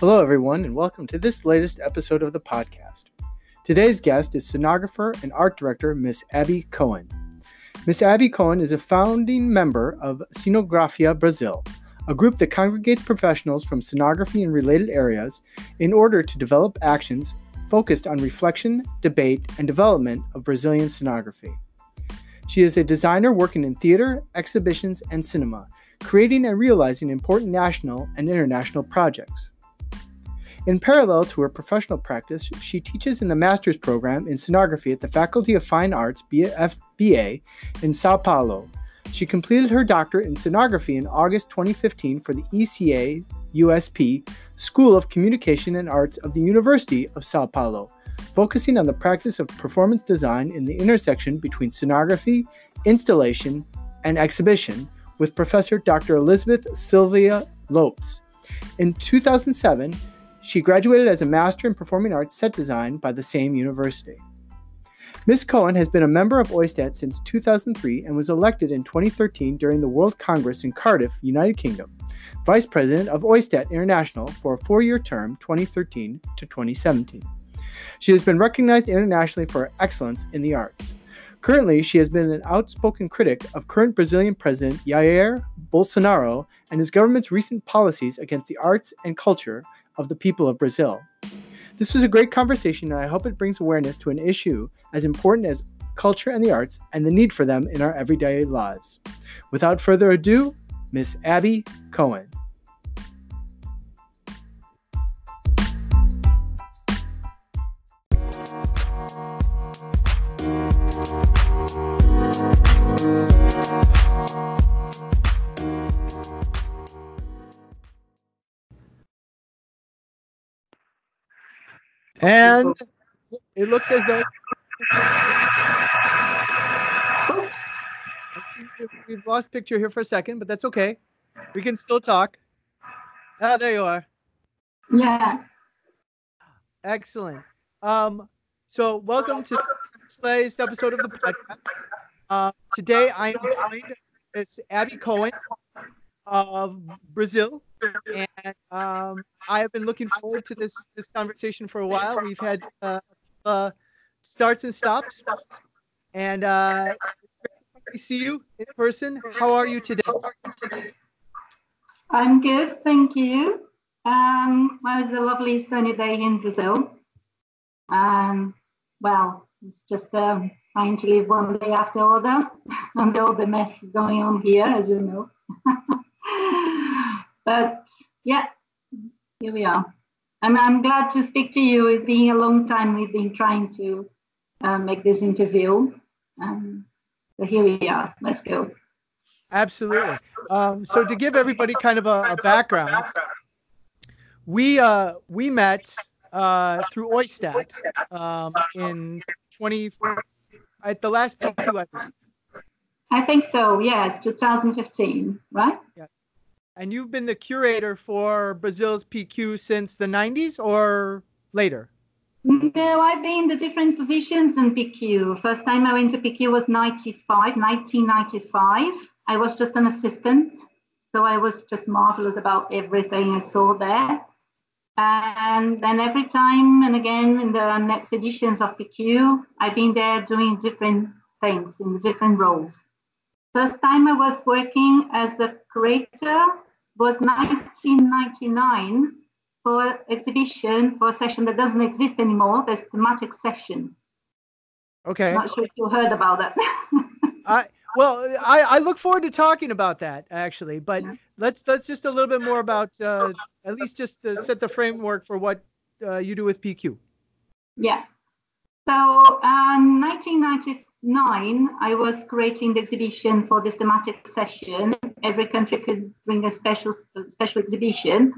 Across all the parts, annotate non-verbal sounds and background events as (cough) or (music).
Hello, everyone, and welcome to this latest episode of the podcast. Today's guest is scenographer and art director Miss Aby Cohen. Miss Aby Cohen is a founding member of Scenografia Brazil, a group that congregates professionals from scenography and related areas in order to develop actions focused on reflection, debate, and development of Brazilian scenography. She is a designer working in theater, exhibitions, and cinema, creating and realizing important national and international projects. In parallel to her professional practice, she teaches in the master's program in scenography at the Faculty of Fine Arts FBA in Sao Paulo. She completed her doctorate in scenography in August 2015 for the ECA USP School of Communication and Arts of the University of Sao Paulo, focusing on the practice of performance design in the intersection between scenography, installation, and exhibition with Professor Dr. Elizabeth Sylvia Lopes. In 2007, she graduated as a Master in Performing Arts Set Design by the same university. Ms. Cohen has been a member of OISTAT since 2003 and was elected in 2013 during the World Congress in Cardiff, United Kingdom, Vice President of OISTAT International for a four year term 2013 to 2017. She has been recognized internationally for excellence in the arts. Currently, she has been an outspoken critic of current Brazilian President Jair Bolsonaro and his government's recent policies against the arts and culture of the people of Brazil. This was a great conversation, and I hope it brings awareness to an issue as important as culture and the arts and the need for them in our everyday lives. Without further ado, Miss Aby Cohen. And it looks as though. I see we've lost picture here for a second, but that's okay. We can still talk. Ah, there you are. Yeah. Excellent. Um, so welcome to this latest episode of the podcast. Uh, today I am joined it's Aby Cohen of Brazil, and um, I have been looking forward to this this conversation for a while. We've had uh, uh, starts and stops, and uh, see you in person. How are you today? I'm good, thank you. Um, well, it's a lovely sunny day in Brazil. Um, well, it's just um, trying to live one day after other, (laughs) and all the mess is going on here, as you know. (laughs) but yeah, here we are. I'm, I'm glad to speak to you. It's been a long time we've been trying to uh, make this interview. Um, so here we are. Let's go. Absolutely. Um, so to give everybody kind of a, a background, we uh, we met uh, through OISTAT um, in 20 at the last PQ, I think. I think so. Yes, 2015, right? Yeah. And you've been the curator for Brazil's PQ since the 90s or later? No, I've been in the different positions in PQ. First time I went to PQ was 95, 1995. I was just an assistant. So I was just marvelous about everything I saw there. And then every time and again in the next editions of PQ, I've been there doing different things in the different roles. First time I was working as a curator was 1999 for exhibition for a session that doesn't exist anymore. There's thematic session. Okay. I'm Not sure if you heard about that. (laughs) I well, I, I look forward to talking about that actually, but yeah. let's let's just a little bit more about uh, at least just to set the framework for what uh, you do with PQ. Yeah. So, uh, 1990, nine, I was creating the exhibition for this thematic session. Every country could bring a special special exhibition.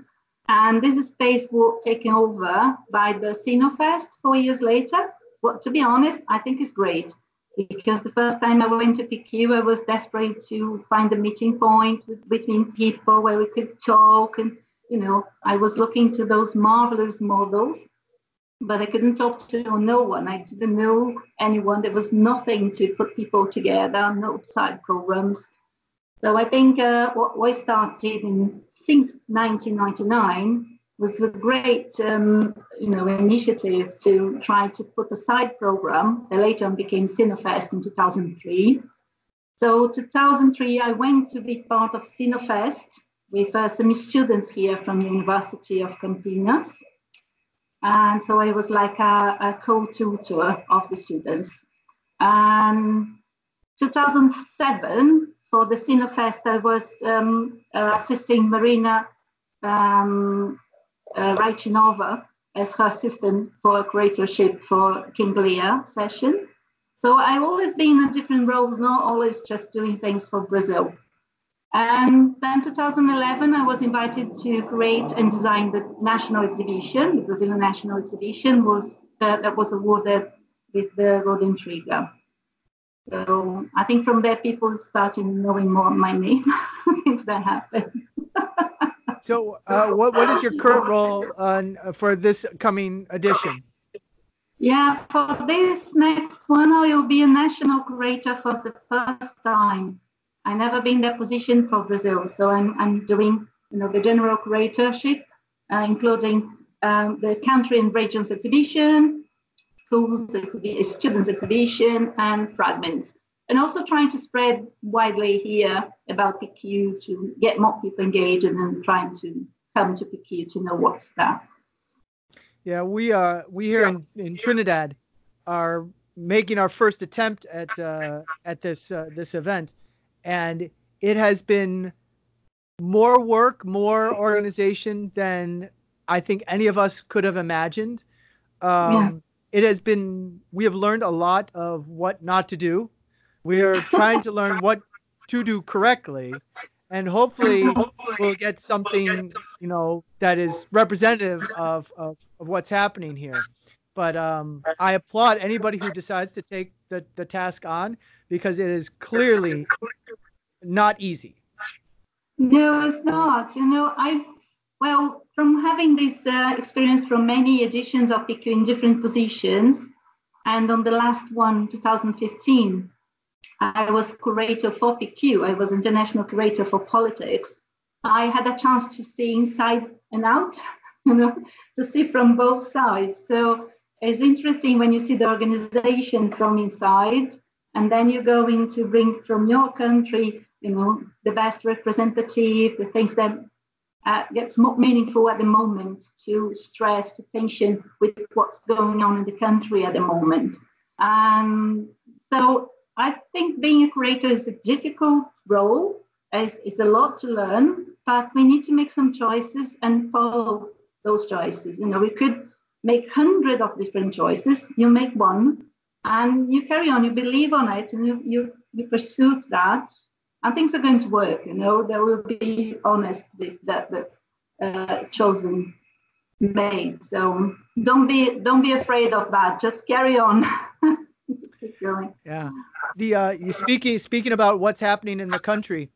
And this space was taken over by the Scenofest four years later. Well, to be honest, I think it's great because the first time I went to PQ, I was desperate to find a meeting point between people where we could talk. And, you know, I was looking to those marvelous models but I couldn't talk to no one. I didn't know anyone. There was nothing to put people together, no side programs. So I think uh, what we started in since 1999 was a great, um, you know, initiative to try to put a side program that later on became Scenofest in 2003. So 2003, I went to be part of Scenofest with uh, some students here from the University of Campinas. And so I was like a, a co-tutor of the students. And 2007, for the Scenofest, I was um, uh, assisting Marina um, uh, as her assistant for a curatorship for King Lear session. So I've always been in different roles, not always just doing things for Brazil. And then 2011, I was invited to create and design the national exhibition. The Brazilian National Exhibition was uh, that was awarded with the Golden Triga. So I think from there, people started knowing more my name (laughs) if that happened. (laughs) so, uh, what what is your current role for this coming edition? Yeah, for this next one, I will be a national curator for the first time. I never been in that position for Brazil, so I'm I'm doing you know the general curatorship, uh, including um, the country and regions exhibition, schools students exhibition, and fragments, and also trying to spread widely here about PQ to get more people engaged and then trying to come to PQ to know what's there. Yeah, we uh we here in, in Trinidad are making our first attempt at uh, at this uh, this event and it has been more work, more organization than I think any of us could have imagined. Um, yeah. It has been, we have learned a lot of what not to do. We are trying to learn what to do correctly. And hopefully we'll get something, you know, that is representative of, of, of what's happening here. But um, I applaud anybody who decides to take the, the task on because it is clearly not easy. No, it's not. You know, I well, from having this uh, experience from many editions of PQ in different positions, and on the last one, 2015, I was curator for PQ. I was international curator for politics. I had a chance to see inside and out, (laughs) you know, to see from both sides. So it's interesting when you see the organization from inside and then you're going to bring from your country you know the best representative the things that uh, more meaningful at the moment to stress attention with what's going on in the country at the moment. And so i think being a creator is a difficult role it's, it's a lot to learn but we need to make some choices and follow those choices. You know we could make hundred of different choices. You make one and you carry on, you believe on it, and you you you pursue that, and things are going to work. You know, there will be honest with that the uh, chosen made. So don't be don't be afraid of that. Just carry on. (laughs) yeah. The uh, you speaking speaking about what's happening in the country.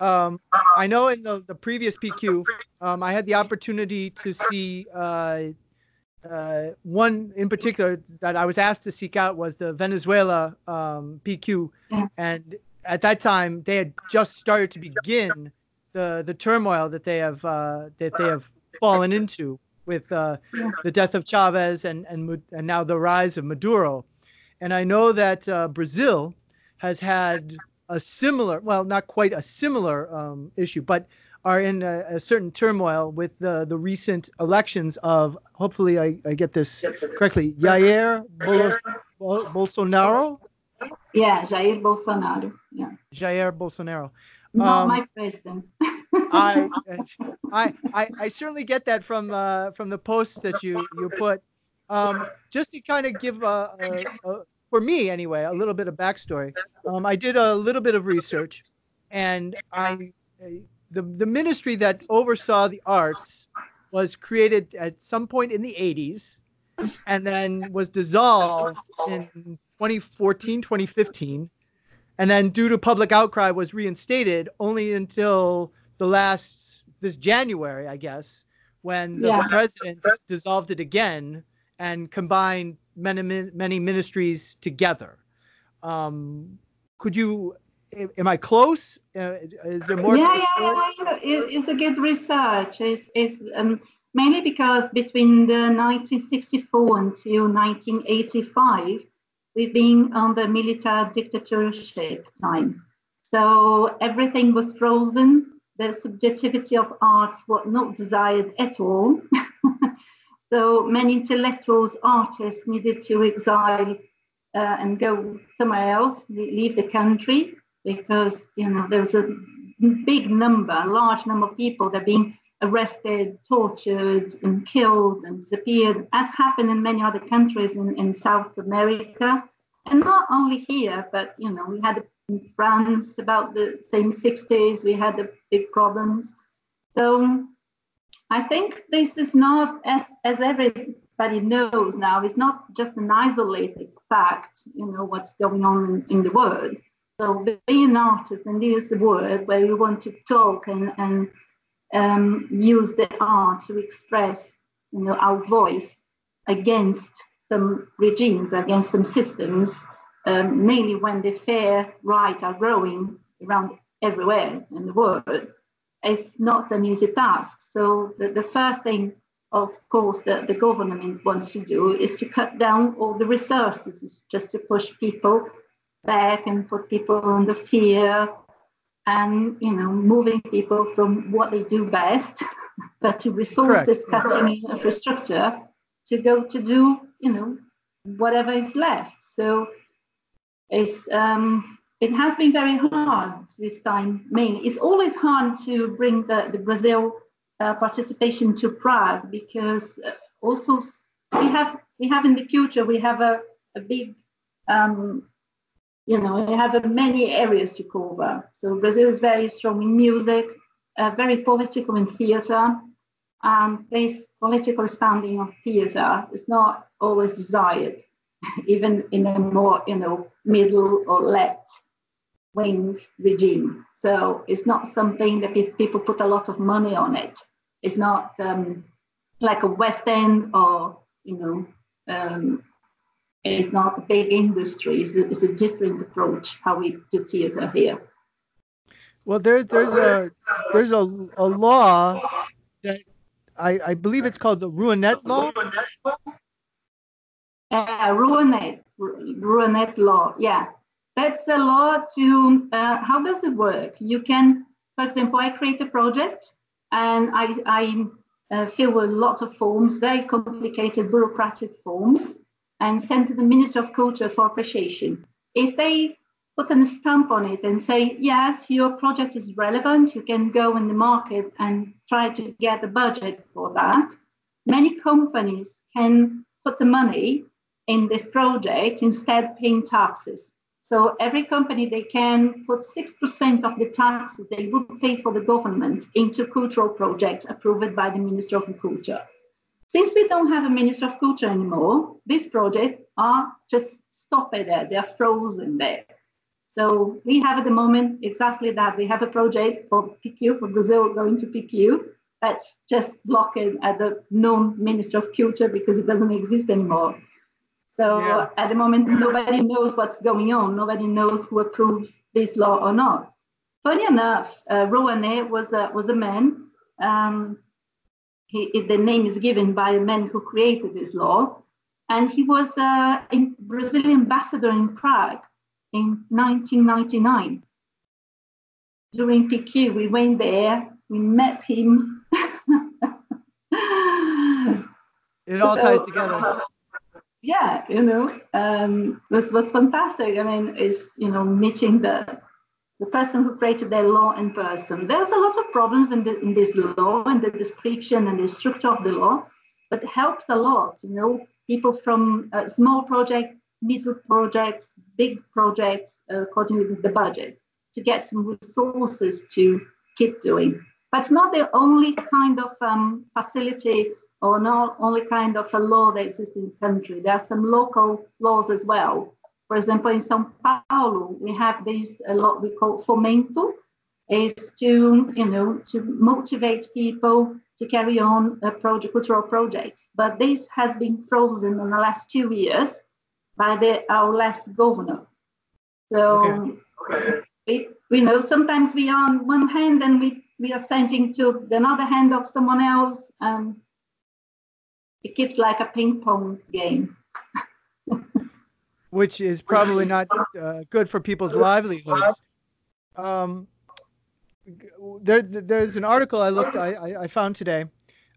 Um, I know in the, the previous PQ, um, I had the opportunity to see uh, uh, one in particular that I was asked to seek out was the Venezuela um, PQ, and at that time they had just started to begin the the turmoil that they have uh, that they have fallen into with uh, the death of Chavez and and and now the rise of Maduro, and I know that uh, Brazil has had a similar, well, not quite a similar um, issue, but are in a, a, certain turmoil with the, the recent elections of, hopefully I, I get this correctly, Jair Bol- Bolsonaro? Yeah, Jair Bolsonaro. Yeah. Jair Bolsonaro. Not um, my president. I, (laughs) I, I, I certainly get that from uh, from the posts that you you put. Um, just to kind of give a, a, a, for me anyway a little bit of backstory. Um, I did a little bit of research, and I the, the ministry that oversaw the arts was created at some point in the 80s and then was dissolved in 2014 2015 and then due to public outcry was reinstated only until the last this january i guess when the yeah. president dissolved it again and combined many many ministries together um, could you am I close? Uh, is there more? Yeah, yeah, yeah, yeah. It, it's a good research. It's, it's um, mainly because between the 1964 until 1985, we've been on the military dictatorship time. So everything was frozen. The subjectivity of arts was not desired at all. (laughs) so many intellectuals, artists needed to exile uh, and go somewhere else, leave the country, because you know there was a big number, large number of people that being arrested, tortured, and killed and disappeared. That's happened in many other countries in, in South America. And not only here, but you know, we had in France about the same 60s, we had the big problems. So I think this is not, as, as everybody knows now, it's not just an isolated fact, you know, what's going on in, in the world. So being an artist and use the word where you want to talk and, and um, use the art to express, you know, our voice against some regimes, against some systems, um, mainly when the fair right are growing around everywhere in the world, it's not an easy task. So the, the first thing, of course, that the government wants to do is to cut down all the resources, just to push people back and put people under fear and you know moving people from what they do best (laughs) but to resources Correct. cutting infrastructure to go to do you know whatever is left so it's um, it has been very hard this time. Mainly, it's always hard to bring the, the Brazil uh, participation to Prague because uh, also we have we have in the future we have a, a big um, you know you have many areas to cover. So Brazil is very strong in music, uh, very political in theatre, and this political standing of theatre is not always desired. (laughs) even in a more, you know, middle or left wing regime. So it's not something that people put a lot of money on it. It's not um, like a West End or, you know, um, it's not a big industry. It's a, it's a different approach how we do theater here. Well, there, there's a there's a, a law that I, I believe it's called the Rouanet law uh, Rouanet, Rouanet law. Yeah, that's a law to, uh, how does it work? You can, for example, I create a project and I, I uh, fill with lots of forms, very complicated bureaucratic forms, and send to the Minister of Culture for appreciation. If they put a stamp on it and say, yes, your project is relevant, you can go in the market and try to get a budget for that, many companies can put the money in this project instead paying taxes. So every company, they can put 6% of the taxes they would pay for the government into cultural projects approved by the Minister of Culture. Since we don't have a Minister of Culture anymore, these projects are just stopped there. They are frozen there. So we have at the moment exactly that. We have a project for PQ, for Brazil going to PQ, that's just blocked at the non-Minister of Culture because it doesn't exist anymore. So yeah. at the moment, nobody knows what's going on. Nobody knows who approves this law or not. Funny enough, uh, Rouanet was a, was a man. Um, he, the name is given by a man who created this law. And he was uh, a Brazilian ambassador in Prague in 1999. During PQ, we went there, we met him. it all ties together yeah, you know, um, was was fantastic. I mean, it's you know meeting the the person who created the law in person. There's a lot of problems in the, in this law and the description and the structure of the law, but it helps a lot. You know, people from uh, small projects, middle projects, big projects, uh, according to the budget, to get some resources to keep doing. But it's not the only kind of um, facility or not only kind of a law that exists in the country. There are some local laws as well. For example, in São Paulo, we have this a lot we call fomento, is to you know to motivate people to carry on a project, cultural projects. But this has been frozen in the last two years by the our last governor. So okay. Okay. we, know, sometimes we are on one hand and we, we are sending to the other hand of someone else, and it keeps like a ping pong game. Which is probably not uh, good for people's livelihoods. Um, there, there's an article I looked, I, I found today.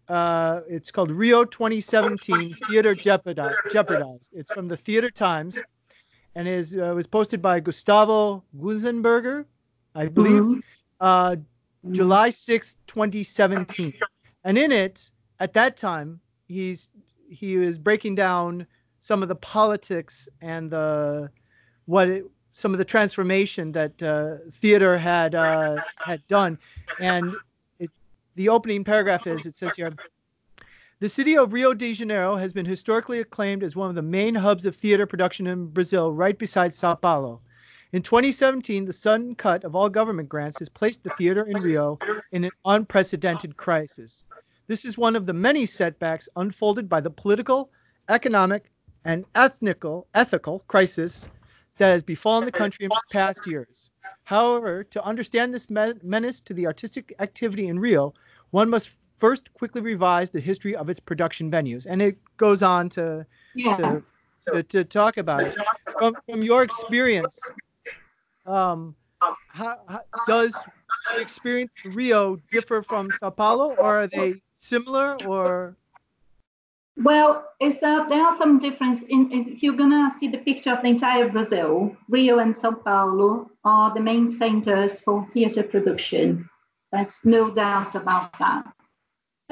Uh, it's called Rio 2017 Theater Jeopardized. Jeopardized. It's from the Theater Times, and is uh, was posted by Gustavo Gusenberger, I believe, mm-hmm. uh, July 6, 2017. And in it, at that time, he's he was breaking down some of the politics and the what it, some of the transformation that uh, theater had uh, had done, and it, the opening paragraph is it says here. The city of Rio de Janeiro has been historically acclaimed as one of the main hubs of theater production in Brazil, right beside Sao Paulo. In 2017, the sudden cut of all government grants has placed the theater in Rio in an unprecedented crisis. This is one of the many setbacks unfolded by the political, economic, and ethnical, ethical crisis that has befallen the country in past years. However, to understand this menace to the artistic activity in Rio, one must first quickly revise the history of its production venues. And it goes on to, yeah. to, to, to, talk about it. From, from your experience, um, how, how, does the experience Rio differ from Sao Paulo, or are they similar, or well, that there are some difference in, if you're gonna see the picture of the entire Brazil, Rio and Sao Paulo are the main centers for theater production. There's no doubt about that.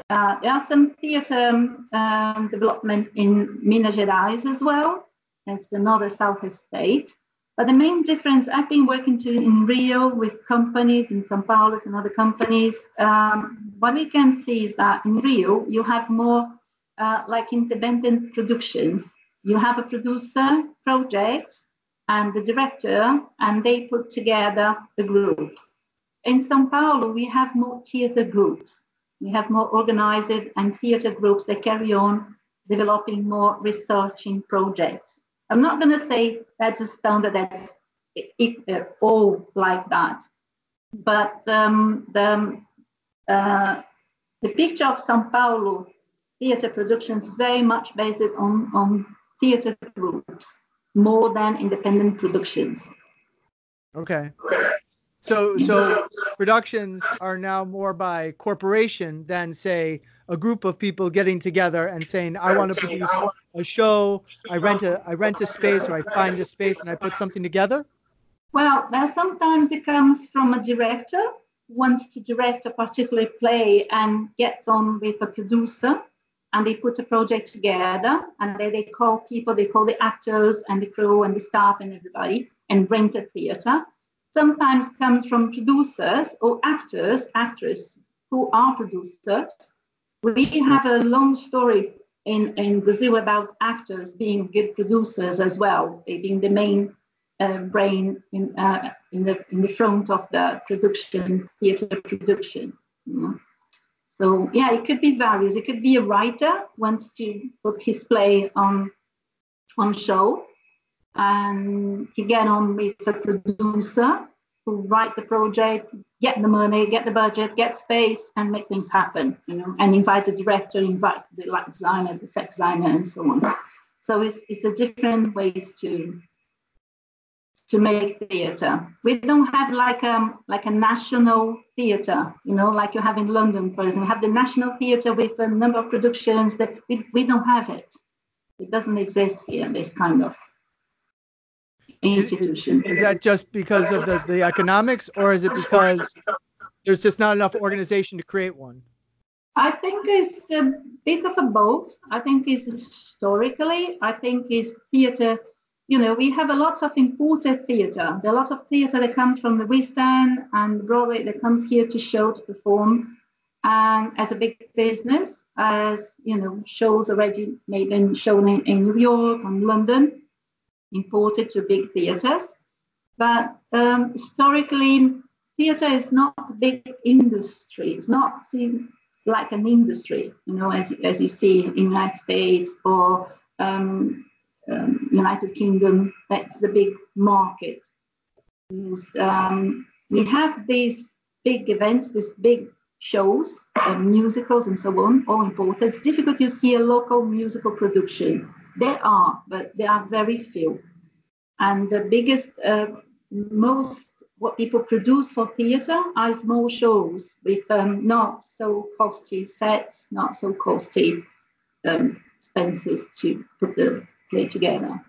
Uh, there are some theater um, development in Minas Gerais as well. It's another southeast state. But the main difference, I've been working to in Rio with companies in Sao Paulo and other companies. Um, what we can see is that in Rio, you have more uh, like independent productions. You have a producer, project, and the director, and they put together the group. In Sao Paulo, we have more theater groups. We have more organized and theater groups that carry on developing more researching projects. I'm not going to say that's a standard that's all like that, but um, the, uh, the picture of Sao Paulo theater productions very much based on, on theater groups more than independent productions. Okay. So so productions are now more by corporation than say a group of people getting together and saying I want to produce a show, I rent a I rent a space or I find a space and I put something together? Well, now sometimes it comes from a director wants to direct a particular play and gets on with a producer and they put a project together and they, they call people, they call the actors and the crew and the staff and everybody and rent a theater. Sometimes comes from producers or actors, actresses who are producers. We have a long story in, in Brazil about actors being good producers as well, they being the main uh, brain in, uh, in, the, in the front of the production, theater production. You know? So yeah, it could be various. It could be a writer wants to put his play on on show, and he get on with a producer who write the project, get the money, get the budget, get space, and make things happen. You know, and invite the director, invite the light designer, the set designer, and so on. So it's it's a different ways to to make theatre. We don't have like a, um, like a national theatre, you know, like you have in London, for example. We have the national theatre with a number of productions that we, we don't have it. It doesn't exist here, this kind of institution. Is that just because of the, the economics or is it because there's just not enough organization to create one? I think it's a bit of a both. I think it's historically, I think it's theatre you know, we have a lot of imported theatre. There are a lot of theatre that comes from the West End and Broadway that comes here to show, to perform. And as a big business, as you know, shows already made and shown in, in New York and London, imported to big theatres. But um, historically, theatre is not a big industry. It's not seen like an industry, you know, as, as you see in the United States or um, um, United Kingdom, that's the big market. Um, we have these big events, these big shows, uh, musicals, and so on, all important. It's difficult to see a local musical production. There are, but there are very few. And the biggest, uh, most what people produce for theatre are small shows with um, not so costly sets, not so costly um, expenses to put the play together.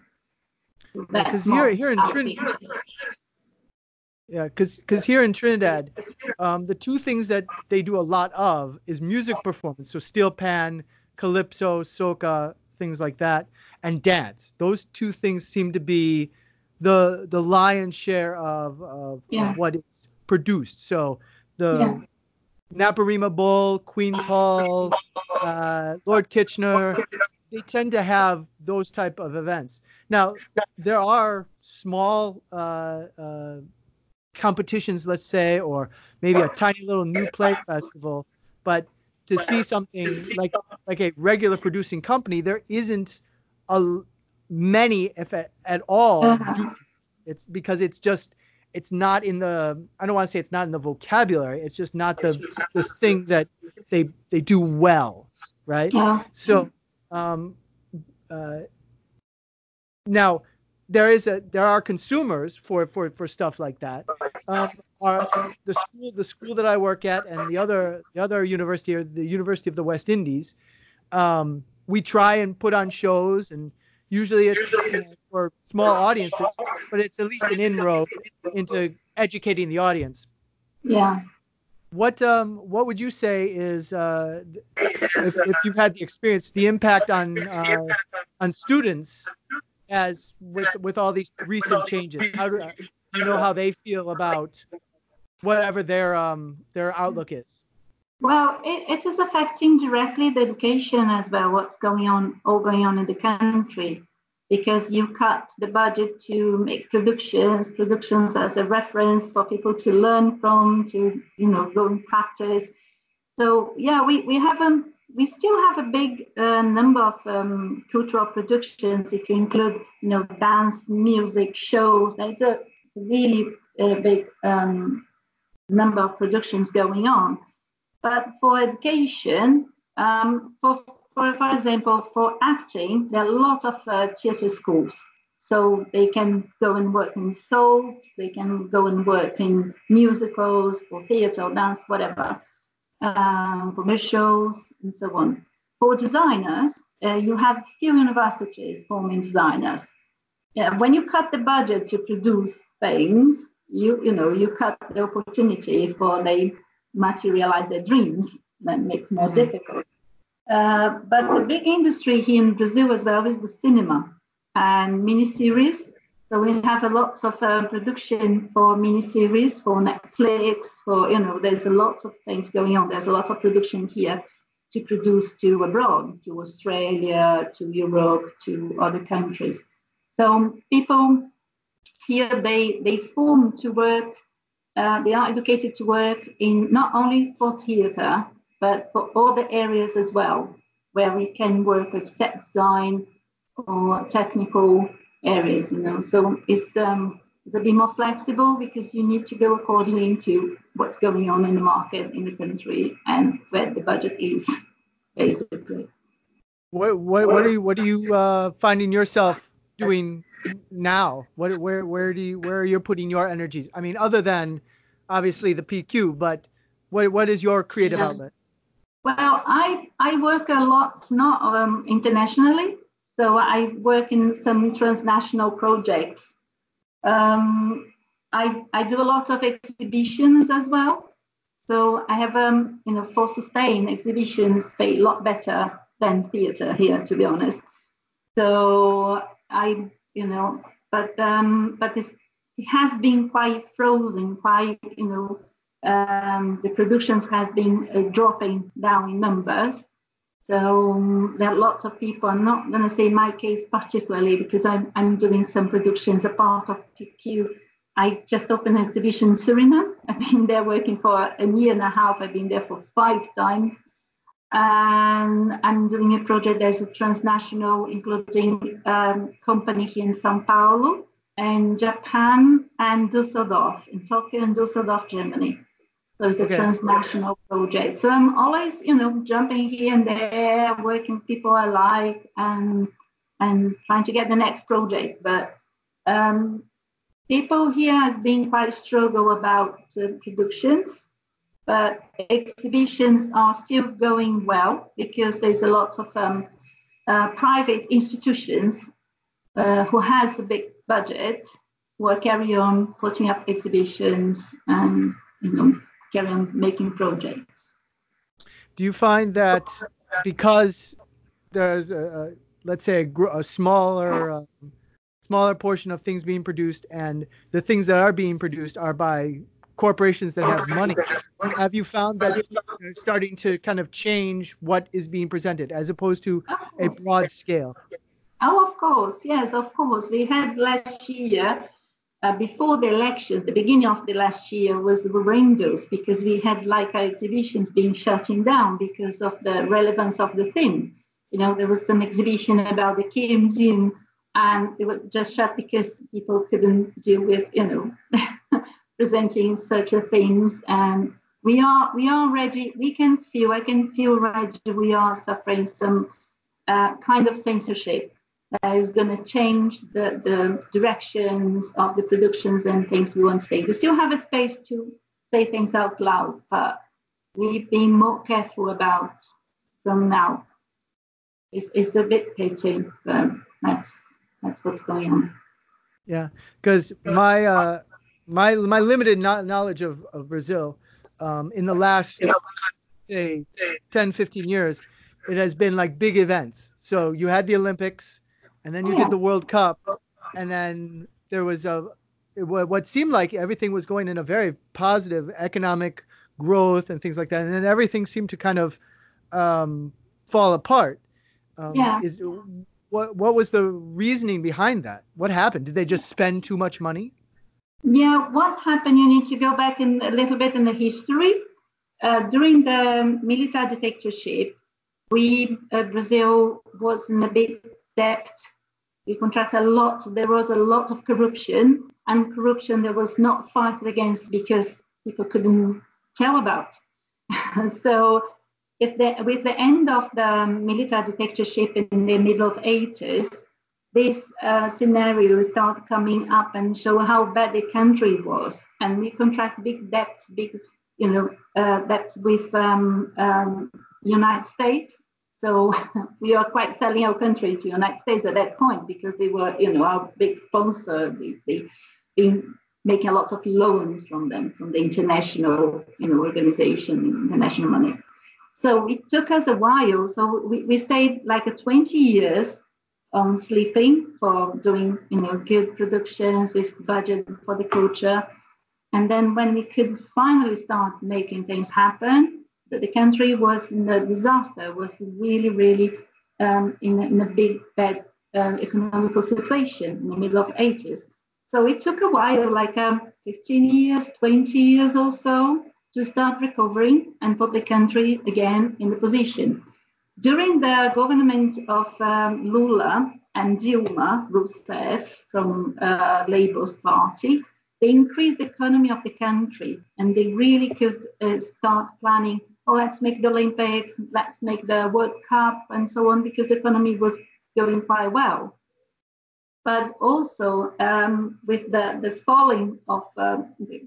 Because here, here in Trinidad, yeah, because because here in Trinidad, um, the two things that they do a lot of is music performance, so steel pan, calypso, soca, things like that, and dance. Those two things seem to be the the lion's share of, of, yeah. of what is produced. So the yeah. Naparima Bowl, Queen's Hall, uh, Lord Kitchener, they tend to have those type of events. Now there are small uh, uh, competitions, let's say, or maybe a tiny little new play festival, but to see something like like a regular producing company, there isn't a many, if at, at all, uh-huh. it's because it's just it's not in the I don't want to say it's not in the vocabulary. It's just not the the thing that they they do well, right? Yeah. So, um, uh, now there is a there are consumers for for for stuff like that. Um, are the school the school that I work at and the other the other university or the University of the West Indies. Um, we try and put on shows and Usually it's, for small audiences, but it's at least an inroad into educating the audience. Yeah. What um what would you say is uh, if, if you've had the experience the impact on uh, on students as with with all these recent changes? How do, do you know how they feel about whatever their um their outlook is? Well, it, it is affecting directly the education as well, what's going on, all going on in the country, because you cut the budget to make productions, productions as a reference for people to learn from, to, you know, go and practice. So yeah, we, we have um, we still have a big uh, number of um, cultural productions if you include, you know, dance, music, shows. There's a really uh, big um, number of productions going on. But for education, um, for, for, for example, for acting, there are a lot of uh, theater schools. So they can go and work in soaps, they can go and work in musicals or theater or dance, whatever, um, commercials and so on. For designers, uh, you have few universities forming designers. Yeah, when you cut the budget to produce things, you you know you cut the opportunity for they materialize their dreams, that makes more mm-hmm. difficult. Uh, but the big industry here in Brazil as well is the cinema and miniseries. So we have a lots of uh, production for miniseries, for Netflix, for you know, there's a lot of things going on. There's a lot of production here to produce to abroad, to Australia, to Europe, to other countries. So people here they they form to work uh, they are educated to work in not only for theatre, but for all the areas as well, where we can work with set design or technical areas, you know. So it's, um, it's a bit more flexible because you need to go accordingly to what's going on in the market in the country and where the budget is, basically. What what what are you what are you uh, finding yourself doing now? What where where do you where are you putting your energies? I mean, other than obviously the PQ, but what what is your creative yeah. outlet? Well, I I work a lot not um, internationally, so I work in some transnational projects. Um, I I do a lot of exhibitions as well. So I have um you know for Spain exhibitions pay a lot better than theatre here, to be honest. So I you know, but um, but it has been quite frozen, quite you know, um, the productions has been uh, dropping down in numbers. So um, there are lots of people. I'm not going to say my case particularly because I'm I'm doing some productions a part of PQ. I just opened an exhibition in Suriname. (laughs) I've been there working for a year and a half. I've been there for five times and I'm doing a project that's a transnational, including um, company here in Sao Paulo, and Japan and Dusseldorf, in Tokyo and Dusseldorf, Germany. So it's a okay. transnational project. So I'm always, you know, jumping here and there, working with people I like and and trying to get the next project. But um, people here has been quite struggle about uh, productions, but exhibitions are still going well because there's a lot of um, uh, private institutions uh, who has a big budget who are carry on putting up exhibitions and you know on making projects. Do you find that because there's a, a let's say a, a smaller uh, smaller portion of things being produced and the things that are being produced are by corporations that have money have you found that you're starting to kind of change what is being presented as opposed to a broad scale? Oh of course. Yes of course. We had last year uh, before the elections, the beginning of the last year was horrendous because we had like exhibitions being shutting down because of the relevance of the theme. You know, there was some exhibition about the Queer Museum and it was just shut because people couldn't deal with, you know, (laughs) presenting such a things. And we are we are ready, we can feel, I can feel ready, we are suffering some uh, kind of censorship that is going to change the, the directions of the productions and things we want to say. We still have a space to say things out loud, but we've been more careful about from now. It's, it's a bit pitching, but that's that's what's going on. Yeah, because my uh, my my limited knowledge of, of Brazil um, in the last say 10, 15 years, it has been like big events. So you had the Olympics, and then you did the World Cup, and then there was a what seemed like everything was going in a very positive economic growth and things like that, and then everything seemed to kind of um, fall apart. Um, yeah. Is what what was the reasoning behind that? What happened? Did they just spend too much money? Yeah, what happened? You need to go back in a little bit in the history. Uh, during the military dictatorship, we uh, Brazil was in a big debt we contract a lot. There was a lot of corruption, and corruption there was not fighted against because people couldn't tell about. (laughs) so, if the, with the end of the military dictatorship in the middle of 80s, this uh, scenario started coming up and show how bad the country was, and we contract big debts, big you know uh, debts with um, um, United States so (laughs) we are quite selling our country to the United States at that point because they were, you know, our big sponsor. They, they been making a lot of loans from them, from the international, you know, organization, international money. So it took us a while. So we, we stayed like a 20 years on sleeping for doing, you know, good productions with budget for the culture. And then when we could finally start making things happen, the country was in a disaster, was really, really um, in, in, a big, bad uh, economical situation in the middle of 80s. So it took a while, like um, 15 years, 20 years or so, to start recovering and put the country again in the position. During the government of um, Lula and Dilma Rousseff from uh, Labour's party, they increased the economy of the country and they really could uh, start planning oh, let's make the Olympics, let's make the World Cup, and so on, because the economy was going quite well. But also um, with the, the falling of uh,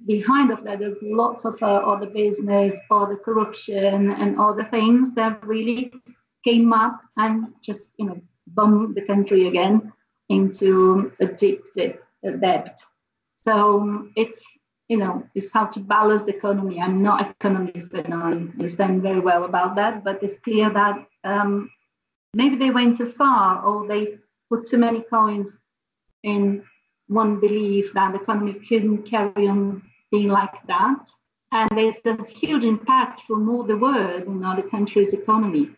behind of that, there's lots of uh, other business, the corruption, and the things that really came up and just you know bombed the country again into a deep, deep debt. So it's you know, is how to balance the economy. I'm not economist, but I understand very well about that. But it's clear that um, maybe they went too far, or they put too many coins in one belief that the economy couldn't carry on being like that. And there's a huge impact from all the world in other countries' economy.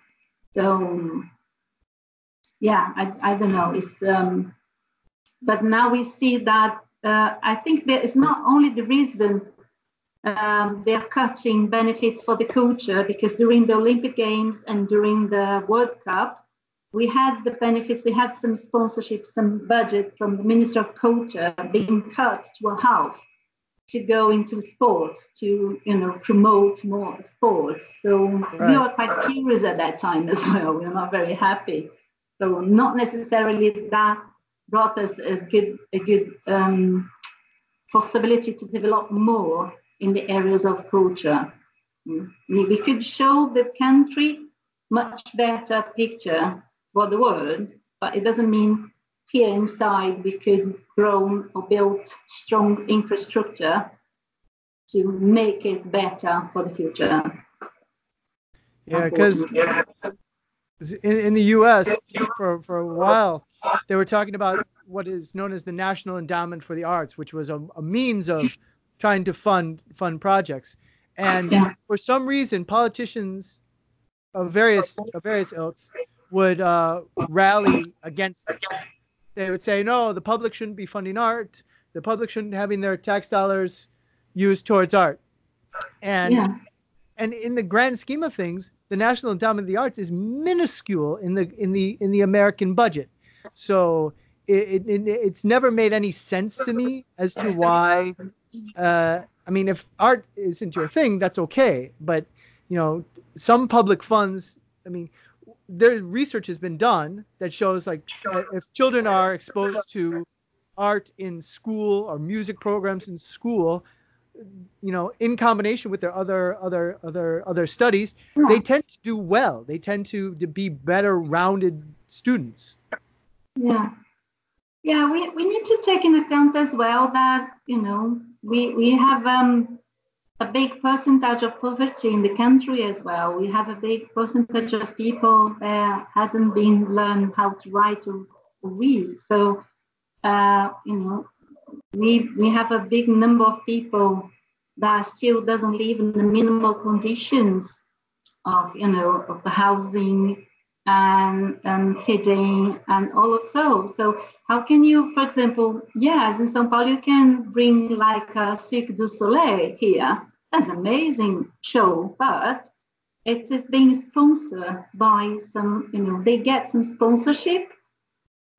So, yeah, I, I don't know. It's um, but now we see that uh, I think there is not only the reason um, they are cutting benefits for the culture because during the Olympic Games and during the World Cup, we had the benefits, we had some sponsorship, some budget from the Minister of Culture being cut to a half to go into sports, to you know promote more sports. So right. we were quite curious at that time as well. We were not very happy. So not necessarily that brought us a good a good um, possibility to develop more in the areas of culture. Mm. We could show the country much better picture for the world, but it doesn't mean here inside we could grow or build strong infrastructure to make it better for the future. Yeah, because in, in the U.S. for for a while they were talking about what is known as the National Endowment for the Arts, which was a, a means of trying to fund fund projects. And yeah. for some reason, politicians of various of various ilks would uh, rally against it. They would say, no, the public shouldn't be funding art. The public shouldn't having their tax dollars used towards art. And yeah. And in the grand scheme of things, the National Endowment of the Arts is minuscule in the in the in the American budget. So it, it, it's never made any sense to me as to why. Uh, I mean, if art isn't your thing, that's okay. But you know, some public funds. I mean, there research has been done that shows like if children are exposed to art in school or music programs in school you know in combination with their other other other other studies yeah. they tend to do well they tend to to be better rounded students yeah yeah we, we need to take in account as well that you know we we have um a big percentage of poverty in the country as well. We have a big percentage of people that hadn't been learned how to write or read. So, uh, you know, we we have a big number of people that still doesn't live in the minimal conditions of you know of the housing and and feeding and all of so. So how can you, for example, yes, in São Paulo you can bring like a Cirque du Soleil here that's amazing show, but it is being sponsored by some, you know, they get some sponsorship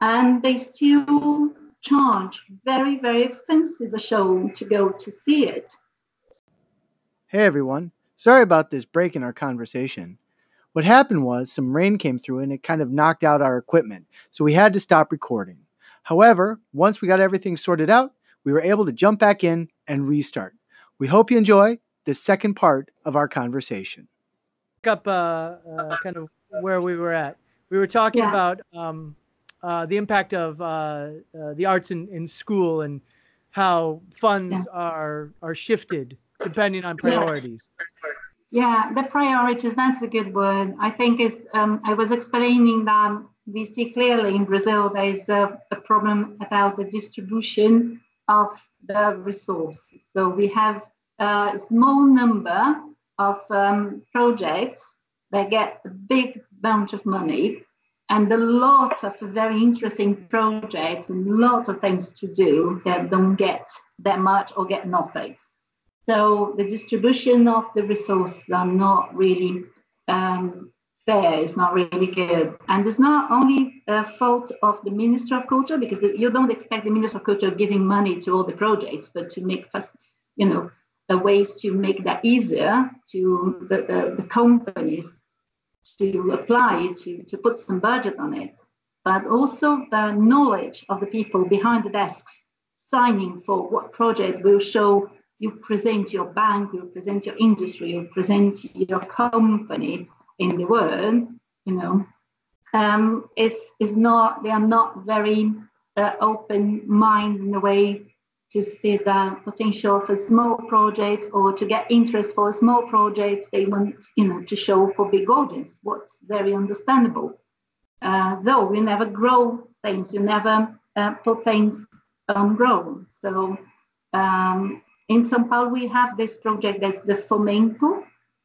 and they still charge very, very expensive a show to go to see it. Hey everyone, sorry about this break in our conversation. What happened was some rain came through and it kind of knocked out our equipment, so we had to stop recording. However, once we got everything sorted out, we were able to jump back in and restart. We hope you enjoy the second part of our conversation. Up uh, uh, kind of where we were at. We were talking yeah. about um, uh, the impact of uh, uh, the arts in, in school and how funds yeah. are are shifted depending on priorities. Yeah. yeah, the priorities. That's a good word. I think is um, I was explaining that we see clearly in Brazil there is a, a problem about the distribution of the resource. So we have a small number of um, projects that get a big bunch of money and a lot of very interesting projects and a lot of things to do that don't get that much or get nothing. So the distribution of the resources are not really um, fair, it's not really good. And it's not only a fault of the Minister of Culture, because you don't expect the Minister of Culture giving money to all the projects, but to make, fast, you know, ways to make that easier to the, the, the companies to apply, to, to put some budget on it, but also the knowledge of the people behind the desks signing for what project will show you present your bank, you present your industry, you present your company in the world, you know, um, is, is not, they are not very uh, open mind in a way to see the potential of a small project or to get interest for a small project they want you know to show for big audience. What's very understandable. Uh, though you never grow things you never uh, put things on grow so um, in São Paulo we have this project that's the Fomento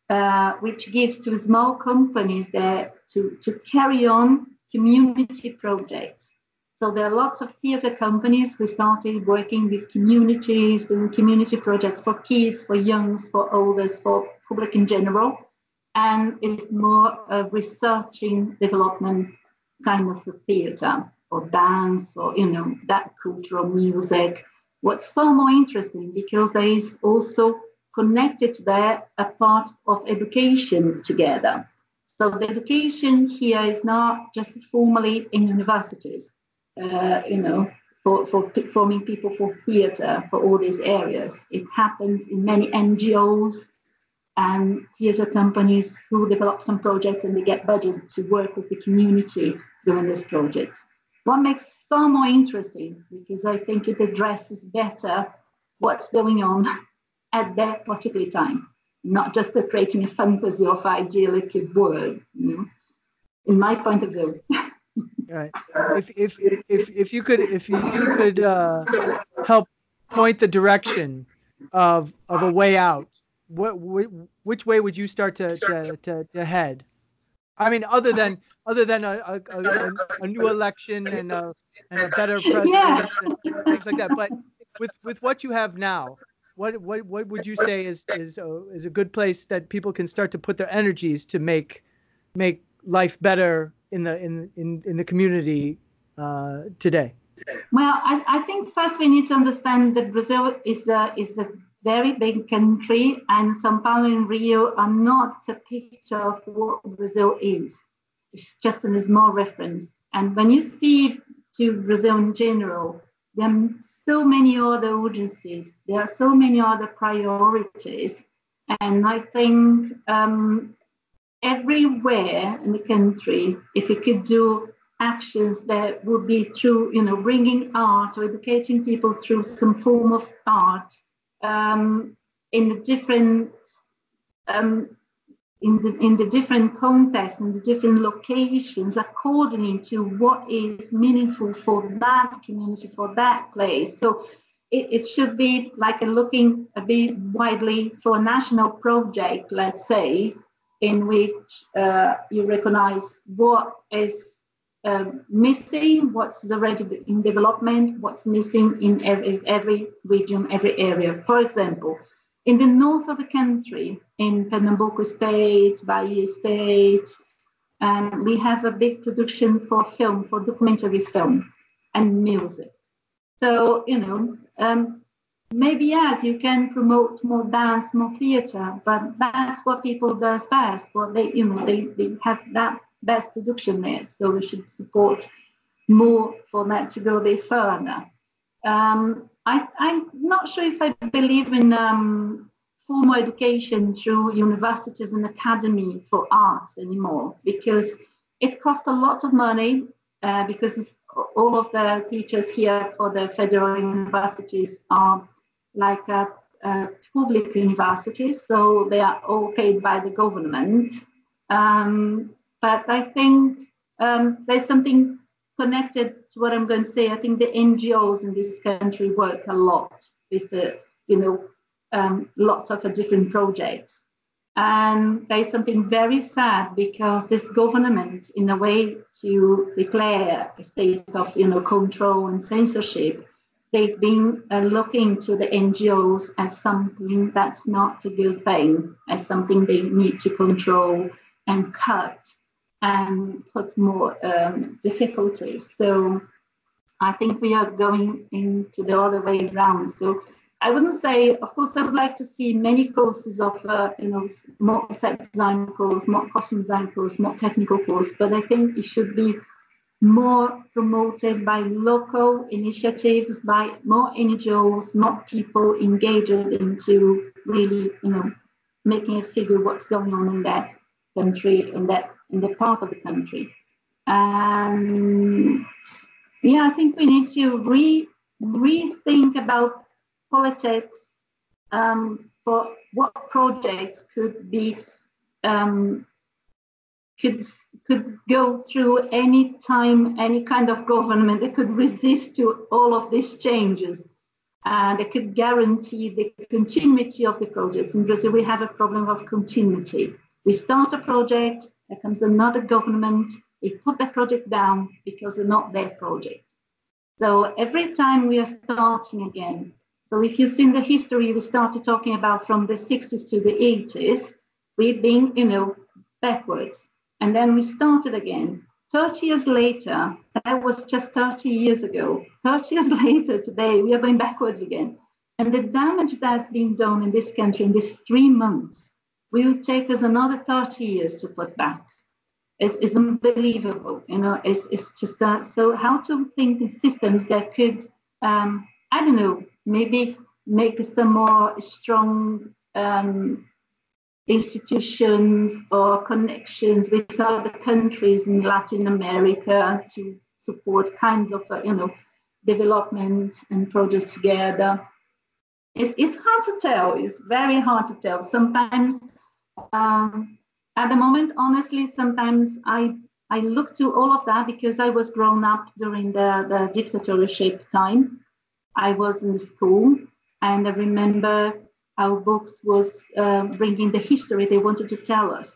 uh, which gives to small companies that to, to carry on community projects so there are lots of theatre companies who started working with communities, doing community projects for kids, for youngs, for olders, for public in general. And it's more a researching development kind of theater or dance or you know that cultural music. What's far more interesting because there is also connected there a part of education together. So the education here is not just formally in universities, uh, you know, for, for forming people for theatre for all these areas. It happens in many NGOs and theatre companies who develop some projects and they get budget to work with the community doing these projects. What makes far more interesting because I think it addresses better what's going on (laughs) at that particular time, not just creating a fantasy of idyllic world, you know, in my point of view. (laughs) right. If, if, if, if you could, if you, you could uh, help point the direction of, of a way out, what, which way would you start to, to, to, to head? I mean, other than other than a, a, a, a new election and a, and a better president yeah. and things like that. But with with what you have now, what what what would you say is is a, is a good place that people can start to put their energies to make make life better in the in in, in the community uh, today? Well, I, I think first we need to understand that Brazil is a is a very big country, and São Paulo and Rio are not a picture of what Brazil is. It's just a small reference. And when you see to Brazil in general, there are so many other urgencies. There are so many other priorities. And I think um, everywhere in the country, if we could do actions that would be through, you know, bringing art or educating people through some form of art um, in the different um, in the in the different contexts and the different locations according to what is meaningful for that community for that place. So it, it should be like looking a bit widely for a national project let's say in which uh, you recognize what is um, missing, what's already in development, what's missing in every, every region, every area. For example, in the north of the country, in Pernambuco State, Bahia State, um, we have a big production for film, for documentary film and music. So, you know, um, maybe yes, you can promote more dance, more theater, but that's what people does best. What they, you know, they, they have that best production there. So we should support more for that to go a bit further. Um, I, am not sure if I believe in um, formal education through universities and academy for arts anymore because it costs a lot of money uh, because all of the teachers here for the federal universities are like uh, uh, public universities, so they are all paid by the government. Um, but I think um, there's something connected to what I'm going to say. I think the NGOs in this country work a lot with, the, you know, um, lots of uh, different projects. And there's something very sad because this government, in a way to declare a state of, you know, control and censorship, they've been uh, looking to the NGOs as something that's not a good thing, as something they need to control and cut and put more um, difficulties. So I think we are going into the other way around. So I wouldn't say, of course, I would like to see many courses of, uh, you know, more set design course, more costume design course, more technical course, but I think it should be more promoted by local initiatives, by more NGOs, more people engaged into really, you know, making a figure what's going on in that country, in that in the part of the country. And yeah, I think we need to re rethink about politics um, for what projects could be um, could could go through any time, any kind of government that could resist to all of these changes. And it could guarantee the continuity of the projects. In Brazil, we have a problem of continuity. We start a project, there comes another government, they put the project down because they're not their project. So every time we are starting again, so if you've seen the history we started talking about from the 60s to the 80s, we've been, you know, backwards. And then we started again 30 years later, that was just 30 years ago. 30 years (laughs) later, today, we are going backwards again. And the damage that's been done in this country in these three months will take us another 30 years to put back. It's, it's unbelievable, you know, it's, it's just that. Uh, so how to think in systems that could, um, I don't know, maybe make some more strong um, institutions or connections with other countries in Latin America to support kinds of, uh, you know, development and projects together. It's, it's hard to tell. It's very hard to tell. Sometimes, um, at the moment, honestly, sometimes I I look to all of that because I was grown up during the, the dictatorship time. I was in the school, and I remember our books was uh, bringing the history they wanted to tell us,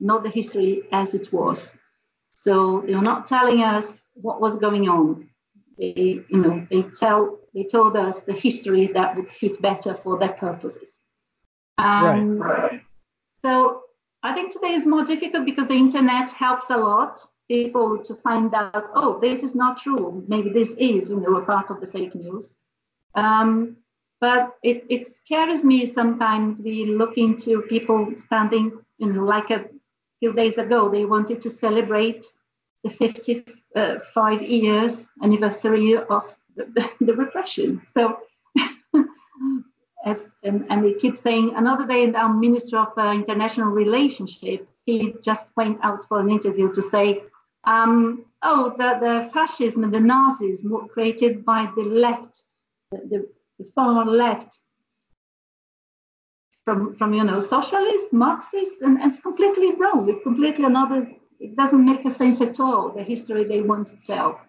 not the history as it was. So they were not telling us what was going on. They, you know, they tell they told us the history that would fit better for their purposes. Um, right. So I think today is more difficult because the internet helps a lot people to find out, oh, this is not true. Maybe this is, you know, a part of the fake news. Um, but it, it scares me sometimes. We look into people standing, you know, like a few days ago, they wanted to celebrate the 55 years anniversary of the, the, the repression. So, (laughs) as, and, and they keep saying another day, our Minister of uh, International Relationship, he just went out for an interview to say, um, oh, the, the fascism and the Nazis were created by the left, the far left from, from you know, socialists, Marxists, and, and it's completely wrong. It's completely another, it doesn't make a sense at all, the history they want to tell.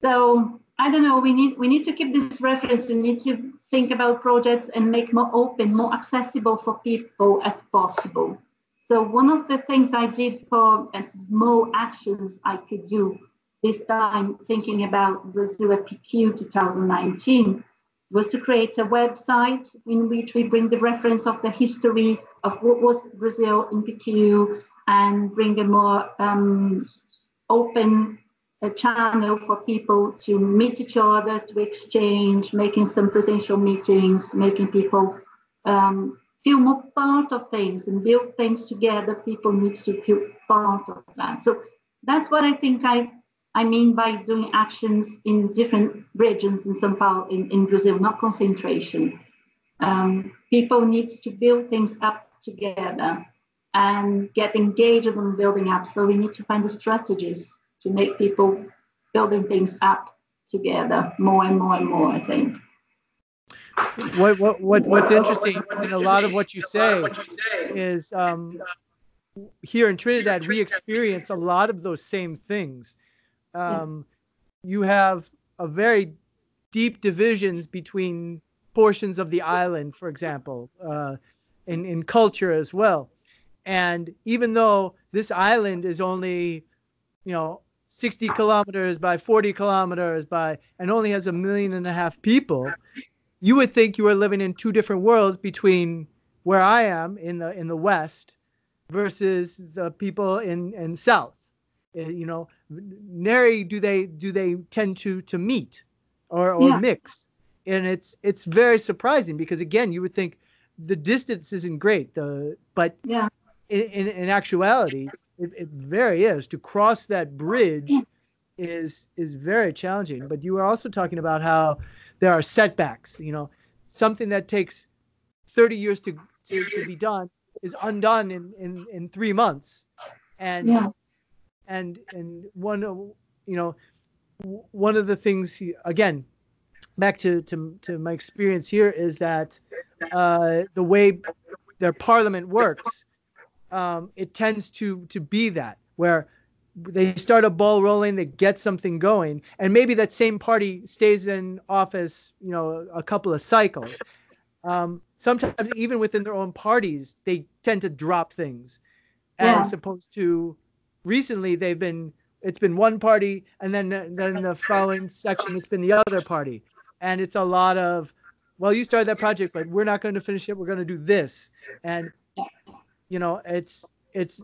So I don't know, we need, we need to keep this reference, we need to think about projects and make more open, more accessible for people as possible. So one of the things I did for and small actions I could do this time, thinking about Brazil PQ 2019, was to create a website in which we bring the reference of the history of what was Brazil in PQ and bring a more um, open uh, channel for people to meet each other, to exchange, making some presential meetings, making people um, feel more part of things and build things together. People need to feel part of that. So that's what I think I I mean by doing actions in different regions in São Paulo, in, in Brazil, not concentration. Um, people need to build things up together and get engaged in building up. So we need to find the strategies to make people building things up together more and more and more, I think. What, what, what, what's interesting in a lot of what you say is um, here in Trinidad, we experience a lot of those same things um, you have a very deep divisions between portions of the island, for example, uh, in, in culture as well. And even though this island is only, you know, 60 kilometers by 40 kilometers by, and only has a million and a half people, you would think you were living in two different worlds between where I am in the in the west versus the people in in south. Uh, you know, nary do they do they tend to to meet or or yeah. mix, and it's it's very surprising because again, you would think the distance isn't great, the but yeah, in in, actuality, it, it very is. To cross that bridge. is is very challenging. But you were also talking about how there are setbacks you know. Something that takes 30 years to to, to be done is undone in in in three months. And yeah and and one you know one of the things he, again back to, to to my experience here is that uh, the way their parliament works um, it tends to to be that where they start a ball rolling they get something going and maybe that same party stays in office you know a couple of cycles um, sometimes even within their own parties they tend to drop things yeah. as opposed to recently they've been it's been one party and then then the following section it's been the other party and it's a lot of well you started that project but we're not going to finish it we're going to do this and you know it's it's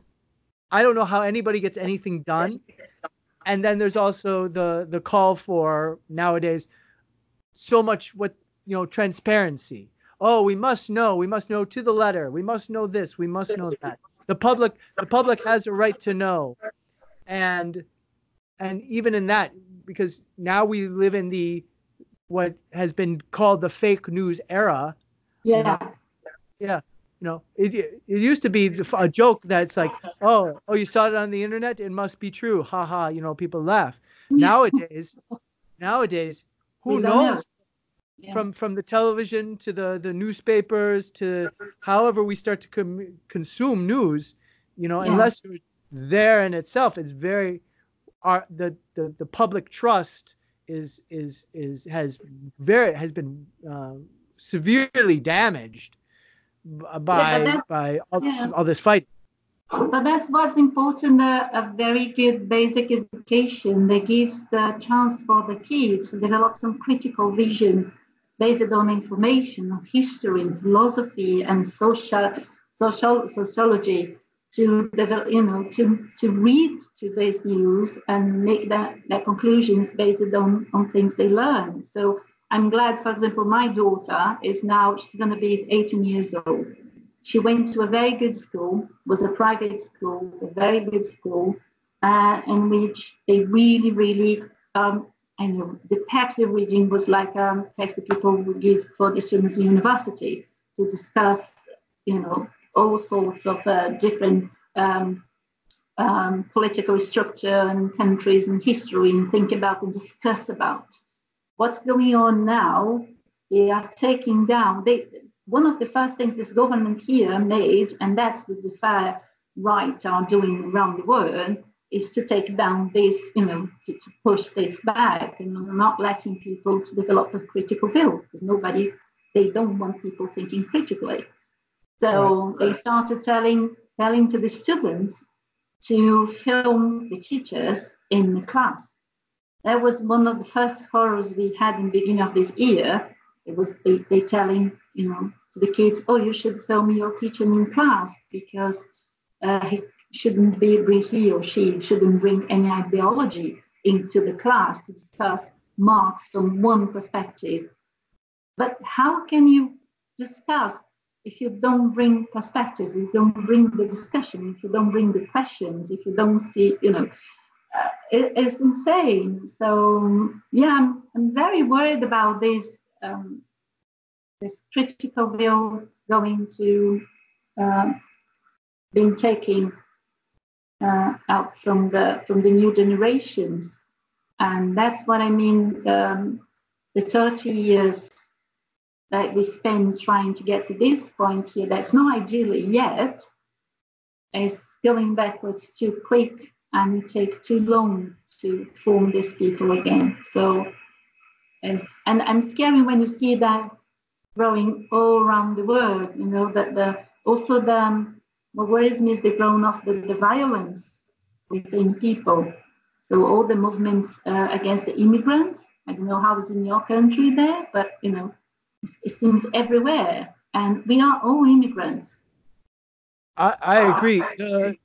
I don't know how anybody gets anything done. And then there's also the the call for nowadays so much what you know transparency. Oh, we must know. We must know to the letter. We must know this. We must know that. The public the public has a right to know. And and even in that because now we live in the what has been called the fake news era. Yeah. Yeah you know, it it used to be a joke that's like, oh, oh, you saw it on the internet, it must be true, ha ha. You know, people laugh. (laughs) Nowadays, nowadays, who knows? Yeah. From from the television to the the newspapers to however we start to com- consume news, you know, yeah. unless you're there in itself, it's very, our the the the public trust is is is has very has been uh, severely damaged by yeah, by all, yeah. all, this fight. But that's what's important. A, a, very good basic education that gives the chance for the kids to develop some critical vision based on information, of history, and philosophy, and social, social sociology to develop, you know, to to read to today's news and make that their conclusions based on on things they learn. So I'm glad, for example, my daughter is now, she's going to be 18 years old. She went to a very good school, was a private school, a very good school, uh, in which they really, really, um, Know the they're reading was like um, people would give for the students in university to discuss, you know, all sorts of uh, different um, um, political structure and countries and history and think about and discuss about what's going on now, they are taking down. They, one of the first things this government here made, and that's the far right are doing around the world, is to take down this, you know, to, to push this back and not letting people to develop a critical view because nobody, they don't want people thinking critically. So they started telling telling to the students to film the teachers in the class that was one of the first horrors we had in the beginning of this year. It was they, they telling, you know, to the kids, oh, you should film your teacher in class because uh, he shouldn't be he or she shouldn't bring any ideology into the class to discuss Marx from one perspective. But how can you discuss if you don't bring perspectives, if you don't bring the discussion, if you don't bring the questions, if you don't see, you know, uh, it, it's insane. So yeah, I'm, I'm very worried about this um, this critical view going to um, being taken uh, out from the from the new generations, and that's what I mean. Um, the 30 years that we spend trying to get to this point here, that's not ideally yet, is going backwards too quick and take too long to form these people again. So it's and, and scary when you see that growing all around the world, you know, that the also the what is the growing of the, the violence within people. So all the movements uh, against the immigrants, I don't know how it's in your country there, but you know, it, seems everywhere. And we are all immigrants. I, I agree. The,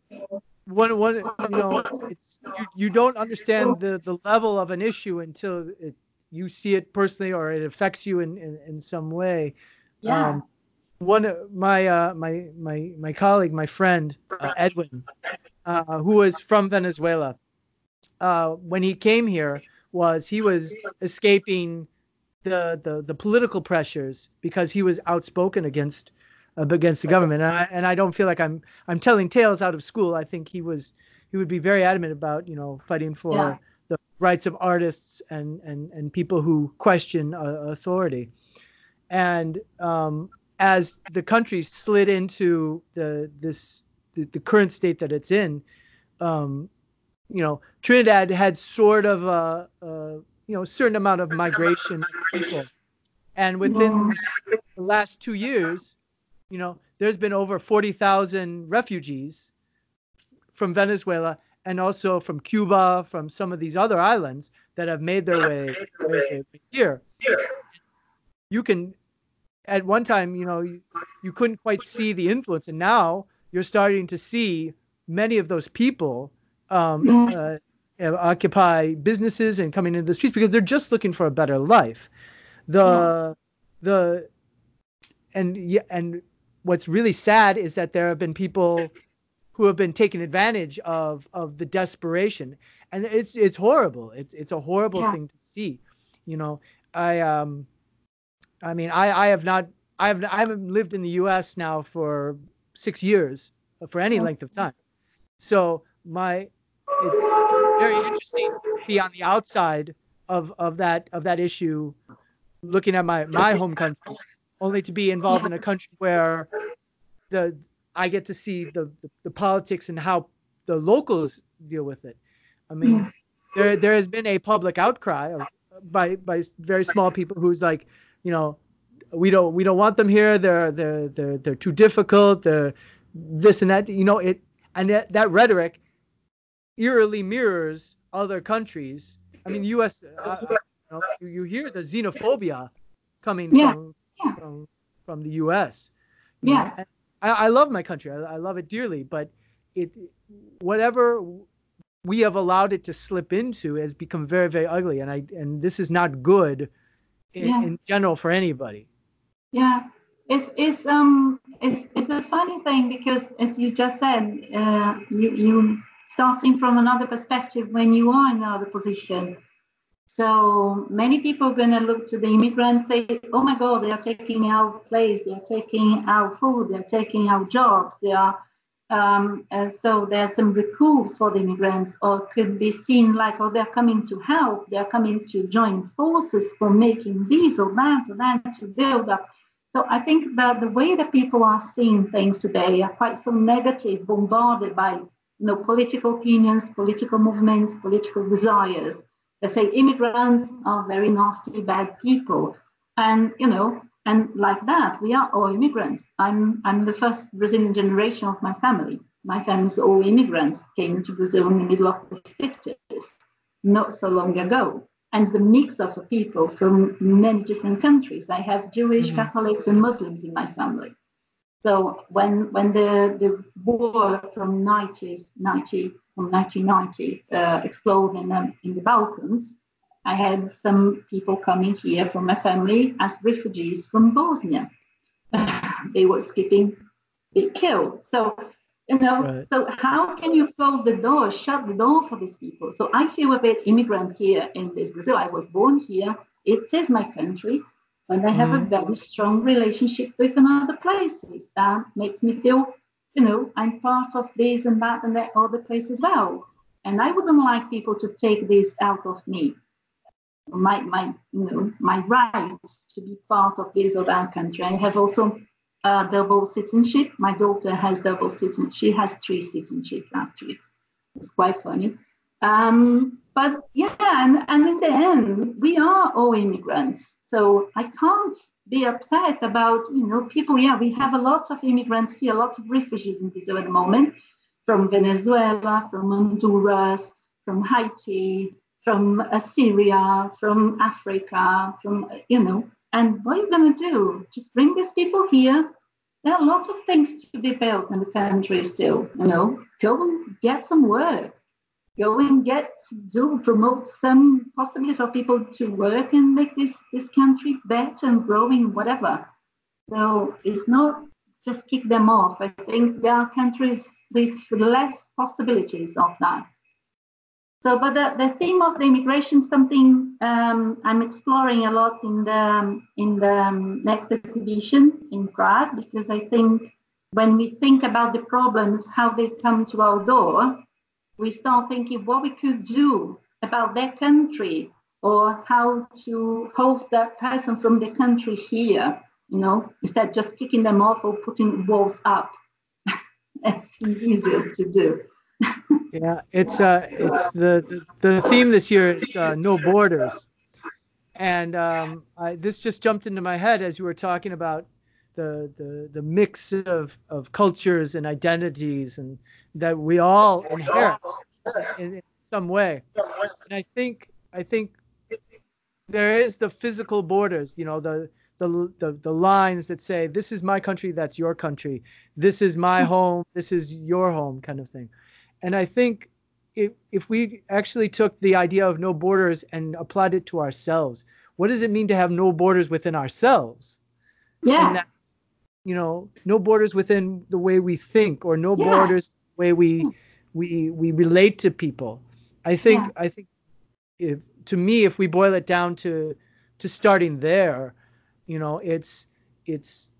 one one you know it's you, you don't understand the the level of an issue until it, you see it personally or it affects you in in, in some way yeah. Um, one of my uh my my my colleague my friend uh, edwin uh, who was from venezuela uh when he came here was he was escaping the the the political pressures because he was outspoken against against the government. And I, and I don't feel like I'm I'm telling tales out of school. I think he was he would be very adamant about you know fighting for yeah. the rights of artists and and and people who question uh, authority. And um, as the country slid into the this the, the current state that it's in, um, you know, Trinidad had sort of a, a you know certain amount of migration people, and within the last two years, you know, there's been over 40,000 refugees from Venezuela and also from Cuba, from some of these other islands that have made their way, here. You can, at one time, you know, you, you couldn't quite see the influence, and now you're starting to see many of those people um, uh, occupy businesses and coming into the streets because they're just looking for a better life. The yeah. the and yeah, and what's really sad is that there have been people who have been taken advantage of of the desperation, and it's it's horrible. It's it's a horrible yeah. thing to see. You know, I um, I mean, I I have not I have I haven't lived in the U.S. now for six years for any oh. length of time, so my it's very interesting to be on the outside of of that of that issue, looking at my my home country, only to be involved in a country where the I get to see the, the, the politics and how the locals deal with it. I mean, hmm. there there has been a public outcry by by very small people who's like, you know, we don't we don't want them here. They're they're they're they're too difficult. They're this and that. You know it, and that, that rhetoric eerily mirrors other countries. I mean, the U.S. Uh, you, know, you, hear the xenophobia coming yeah. From, yeah. from from the U.S. Yeah, I, I, love my country. I, I, love it dearly, but it whatever we have allowed it to slip into has become very very ugly, and I and this is not good in, yeah. in general for anybody. Yeah, it's it's um it's it's a funny thing because as you just said, uh, you you starting from another perspective when you are in another position. So many people are going to look to the immigrants say, oh my God, they are taking our place, they are taking our food, they're taking our jobs, they are. Um, so there's some reproofs for the immigrants, or could be seen like, oh, they're coming to help, they're coming to join forces for making this or that or that to build up. So I think that the way that people are seeing things today are quite so negative, bombarded by you know, political opinions, political movements, political desires. They say immigrants are very nasty, bad people. And, you know, and like that, we are all immigrants. I'm, I'm the first Brazilian generation of my family. My family's all immigrants, came to Brazil in the middle of the 50s, not so long ago. And the mix of people from many different countries. I have Jewish, mm-hmm. Catholics, and Muslims in my family. So when when the, the war from 90, 90 from 1990 uh, exploded in, um, in the Balkans, I had some people coming here from my family as refugees from Bosnia. (laughs) they were skipping, be killed. So you know, right. so how can you close the door, shut the door for these people? So I feel a bit immigrant here in this Brazil. I was born here. It is my country when I have mm. a very strong relationship with another places. That makes me feel, you know, I'm part of this and that and that other place as well. And I wouldn't like people to take this out of me. My my you know my rights to be part of this or that country. I have also uh, double citizenship. My daughter has double citizenship. She has three citizenship actually. It's quite funny. Um, but yeah, and, and in the end, we are all immigrants. So I can't be upset about, you know, people. Yeah, we have a lot of immigrants here, lots of refugees in Brazil at the moment from Venezuela, from Honduras, from Haiti, from Assyria, from Africa, from, you know, and what are you going to do? Just bring these people here. There are lots of things to be built in the country still, you know, go and get some work. Go and get do promote some possibilities of people to work and make this this country better and growing whatever. So it's not just kick them off. I think there are countries with less possibilities of that so but the, the theme of the immigration something um, i'm exploring a lot in the in the um, next exhibition in prague because i think when we think about the problems how they come to our door we start thinking what we could do about that country or how to host that person from the country here, you know, instead just kicking them off or putting walls up. (laughs) That's easier to do. Yeah, it's uh, it's the the theme this year is uh, no borders, and um, I, this just jumped into my head as you were talking about the the the mix of of cultures and identities and that we all inherit in, in some way. And I think I think there is the physical borders, you know, the the, the the lines that say this is my country, that's your country, this is my home, this is your home, kind of thing. And I think if if we actually took the idea of no borders and applied it to ourselves, what does it mean to have no borders within ourselves? Yeah. That, you know, no borders within the way we think, or no yeah. borders the way we we we relate to people. I think yeah. I think if to me, if we boil it down to to starting there, you know, it's it's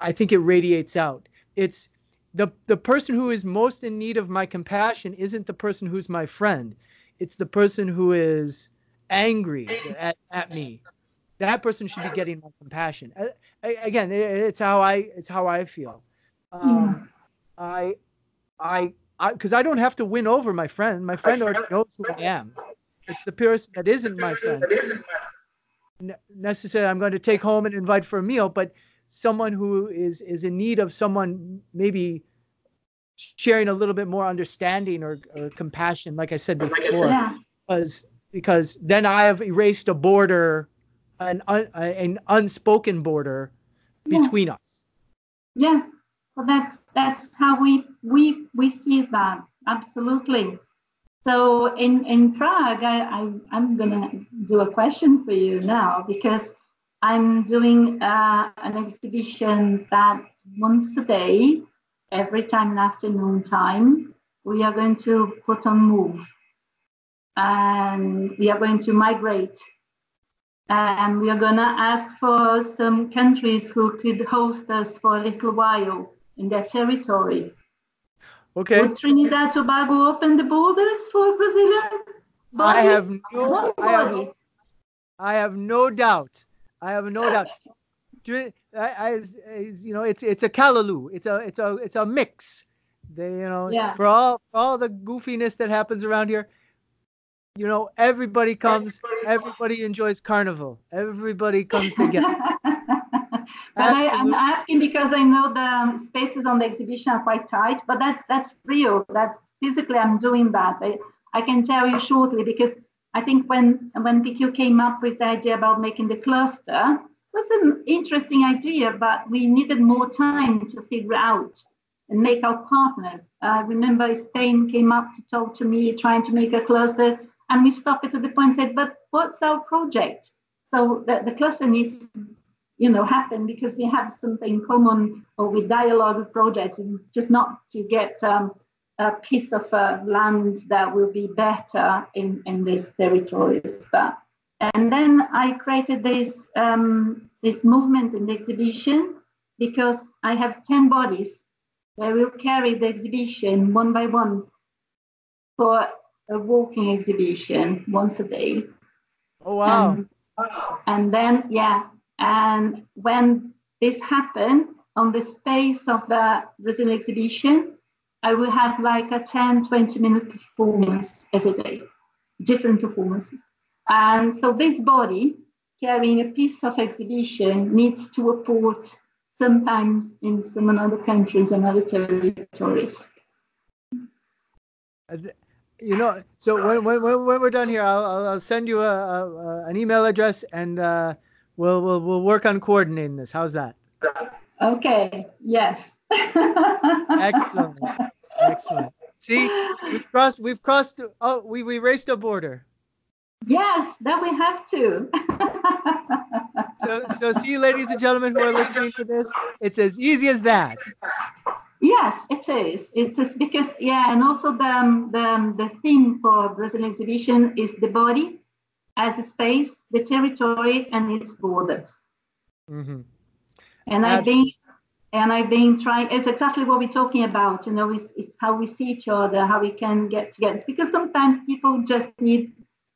I think it radiates out. It's the the person who is most in need of my compassion isn't the person who's my friend. It's the person who is angry at, at me. That person should be getting my compassion. Again, it's how I it's how I feel. Um, I I I because I don't have to win over my friend. My friend already knows who I am. It's the person that isn't my friend. Necessarily, I'm going to take home and invite for a meal, but someone who is is in need of someone maybe sharing a little bit more understanding or, or compassion, like I said before, yeah. because because then I have erased a border, an un, an unspoken border yeah. between us. Yeah, well, that's that's how we we we see that absolutely. So in, in Prague, I, I, I'm going to do a question for you now because I'm doing uh, an exhibition that once a day, every time in afternoon time, we are going to put on move and we are going to migrate and we are going to ask for some countries who could host us for a little while in their territory Okay. Would Trinidad and Tobago open the borders for Brazilian? Body? I have no. I have, I have no doubt. I have no doubt. I, you know, it's it's a callaloo. It's a it's a it's a mix. They, you know, yeah. for all for all the goofiness that happens around here, you know, everybody comes. Everybody enjoys carnival. Everybody comes together. (laughs) (laughs) but I, am asking because I know the um, spaces on the exhibition are quite tight, but that's that's real. That's physically I'm doing that. I, I can tell you shortly because I think when when PQ came up with the idea about making the cluster, was an interesting idea, but we needed more time to figure out and make our partners. I remember Spain came up to talk to me, trying to make a cluster, and we stopped it to the point said, but what's our project? So the, the cluster needs you know happen because we have something common or we dialogue projects and just not to get um, a piece of uh, land that will be better in, in these territories but and then i created this um, this movement in the exhibition because i have 10 bodies that will carry the exhibition one by one for a walking exhibition once a day. Oh wow. Um, and then yeah and when this happened on the space of the Brazilian exhibition, I will have like a 10, 20 minute performance every day, different performances. And so this body carrying a piece of exhibition needs to report sometimes in some other countries and other territories. You know, so when, when, when we're done here, I'll, I'll send you a, a, an email address and uh, We'll we'll we'll work on coordinating this. How's that? Okay. Yes. Excellent. Excellent. See, we've crossed. We've crossed. Oh, we we raced a border. Yes, that we have to. so so see, ladies and gentlemen who are listening to this, it's as easy as that. Yes, it is. It is because yeah, and also the the the theme for Brazil exhibition is the body as a space, the territory, and its borders. Mm-hmm. And I've been and I've been trying. It's exactly what we're talking about. You know, it's, it's how we see each other, how we can get together. Because sometimes people just need,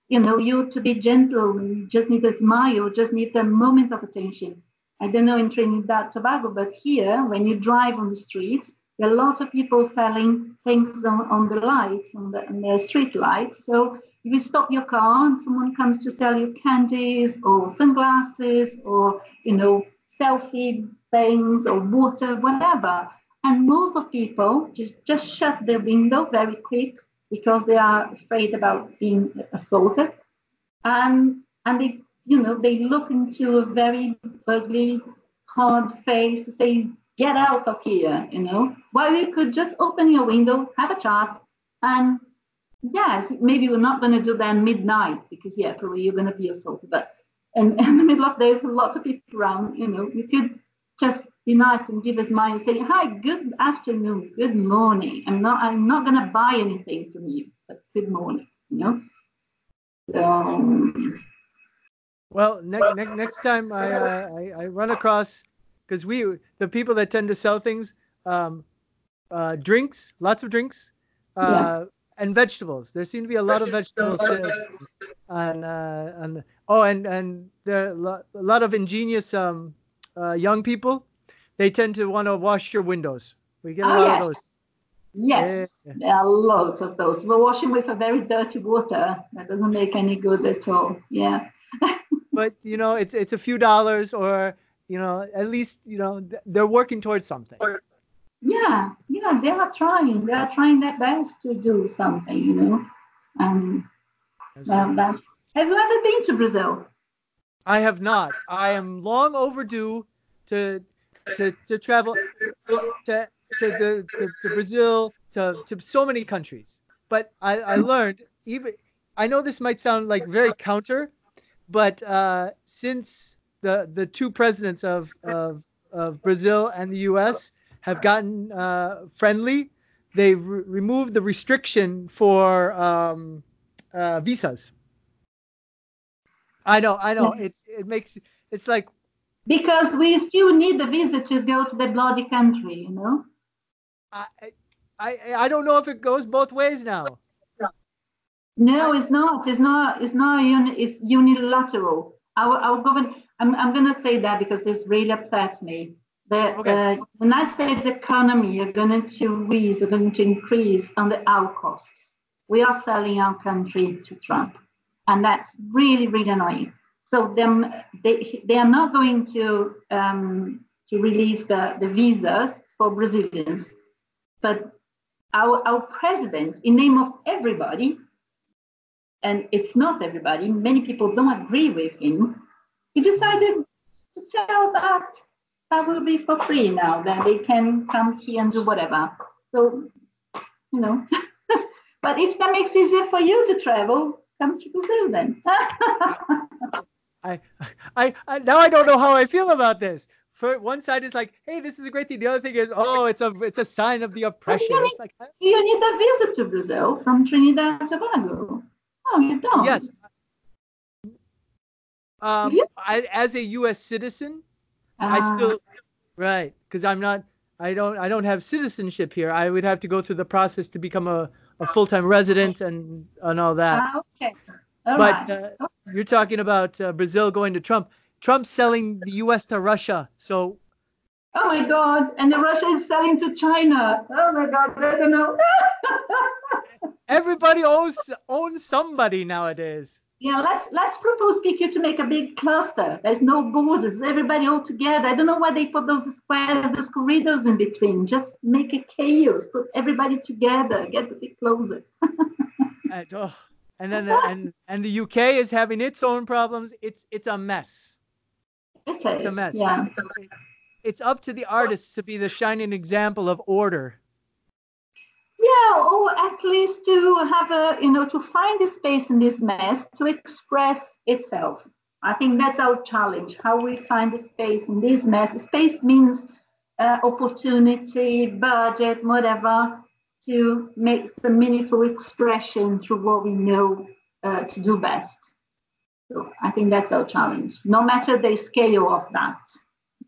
you know, you to be gentle. You just need a smile. Just need a moment of attention. I don't know in Trinidad Tobago, but here, when you drive on the streets, there are lots of people selling things on, on the lights, on the, on the street lights. So if you stop your car and someone comes to sell you candies or sunglasses or you know selfie things or water whatever. And most of people just just shut their window very quick because they are afraid about being assaulted. And and they you know, they look into a very ugly, hard face to say, get out of here, you know, while you could just open your window, have a chat, and yes, maybe we're not going to do that midnight because, yeah, probably you're going to be assaulted, but in, (laughs) in the middle of the day, lots of people around, you know, you could just be nice and give a smile and say, hi, good afternoon, good morning. I'm not, I'm not going to buy anything from you, but good morning, you know. Um, well, ne- ne- next time I, uh, I, I run across, because we the people that tend to sell things, um, uh, drinks, lots of drinks, uh, yeah. and vegetables. There seem to be a lot of vegetables on uh, on the, oh, and and there are a lot of ingenious um, uh, young people. They tend to want to wash your windows. We get a oh, lot yes. of those. Yes, yeah. there are loads of those. We're washing with a very dirty water. That doesn't make any good at all. Yeah. (laughs) but you know, it's it's a few dollars, or you know, at least you know they're working towards something. Yeah, yeah, they are trying. They are trying their best to do something. You know, um, um have you ever been to Brazil? I have not. I am long overdue to to to travel to to the to, to Brazil to to so many countries. But I I learned even I know this might sound like very counter, but uh, since the the two presidents of of of Brazil and the U.S. have gotten uh, friendly, they re- removed the restriction for um, uh, visas. I know, I know. It's it makes it's like because we still need the visa to go to the bloody country, you know. I I I don't know if it goes both ways now. No, it's not. It's not. It's not. Uni, it's unilateral. Our our government. I'm I'm going to say that because this really upsets me. The, okay. the United States economy are going to increase, are going to increase under our costs. We are selling our country to Trump, and that's really really annoying. So them they they are not going to um, to release the the visas for Brazilians, but our our president, in name of everybody, and it's not everybody, many people don't agree with him, he decided to tell that that will be for free now, that they can come here and do whatever. So, you know, (laughs) but if that makes it easier for you to travel, come to Brazil then. (laughs) I, I, I, now I don't know how I feel about this. For one side is like, hey, this is a great thing. The other thing is, oh, it's a it's a sign of the oppression. You need, like, you need a visa to Brazil from Trinidad and Tobago. Oh, you don't? Yes. Um, I, as a U.S. citizen, uh, I ah. still right because I'm not. I don't. I don't have citizenship here. I would have to go through the process to become a, a full time resident and and all that. Uh, okay. All but right. uh, you're talking about uh, Brazil going to Trump. Trump selling the U.S. to Russia. So. Oh my God! And the Russia is selling to China. Oh my God! I don't know. (laughs) Everybody owns owns somebody nowadays. Yeah, let's let's propose PQ to make a big cluster. There's no borders, everybody all together. I don't know why they put those squares, those corridors in between. Just make a chaos, put everybody together, get a bit closer. (laughs) and, oh, and then the, and and the UK is having its own problems. It's it's a mess. It is. It's a mess. Yeah. It's up to the artists to be the shining example of order yeah, or at least to have a, you know, to find a space in this mess to express itself. I think that's our challenge, how we find a space in this mess. Space means uh, opportunity, budget, whatever, to make some meaningful expression through what we know uh, to do best. So I think that's our challenge, no matter the scale of that,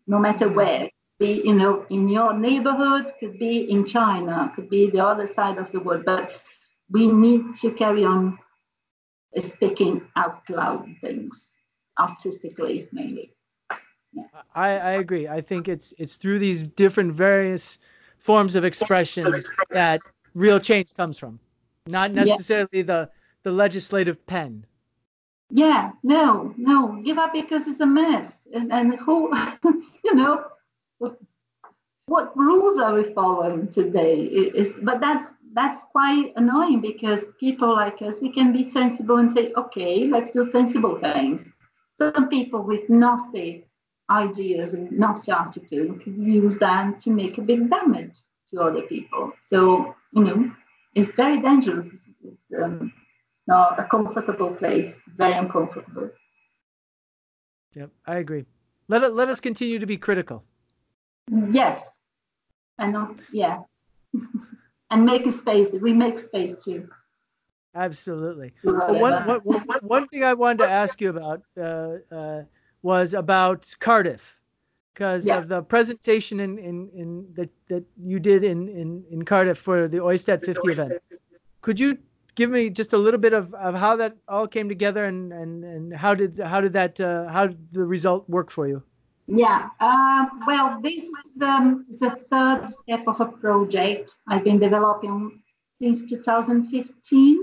no matter where be you know in your neighborhood could be in china could be the other side of the world but we need to carry on uh, speaking out loud things artistically mainly. Yeah. I, I agree. I think it's it's through these different various forms of expression that real change comes from not necessarily yeah. the the legislative pen. Yeah. No no. Give up because it's a mess. And and who (laughs) you know what rules are we following today? Is but that's that's quite annoying because people like us we can be sensible and say, okay, let's do sensible things. some people with nasty ideas and nasty attitude could use that to make a big damage to other people. So, you know, it's very dangerous. It's, um, it's not a comfortable place, very uncomfortable. Yep, I agree. Let let us continue to be critical. Yes, and not yeah, (laughs) and make a space. We make space too. Absolutely. Well, one, one, one thing I wanted to ask you about uh, uh, was about Cardiff, because yeah. of the presentation in, in, in that, that you did in, in, in Cardiff for the OISTAT 50 event. Could you give me just a little bit of, of how that all came together and, and, and how did how did that uh, how did the result work for you? Yeah, uh, well, this is um, the third step of a project I've been developing since 2015.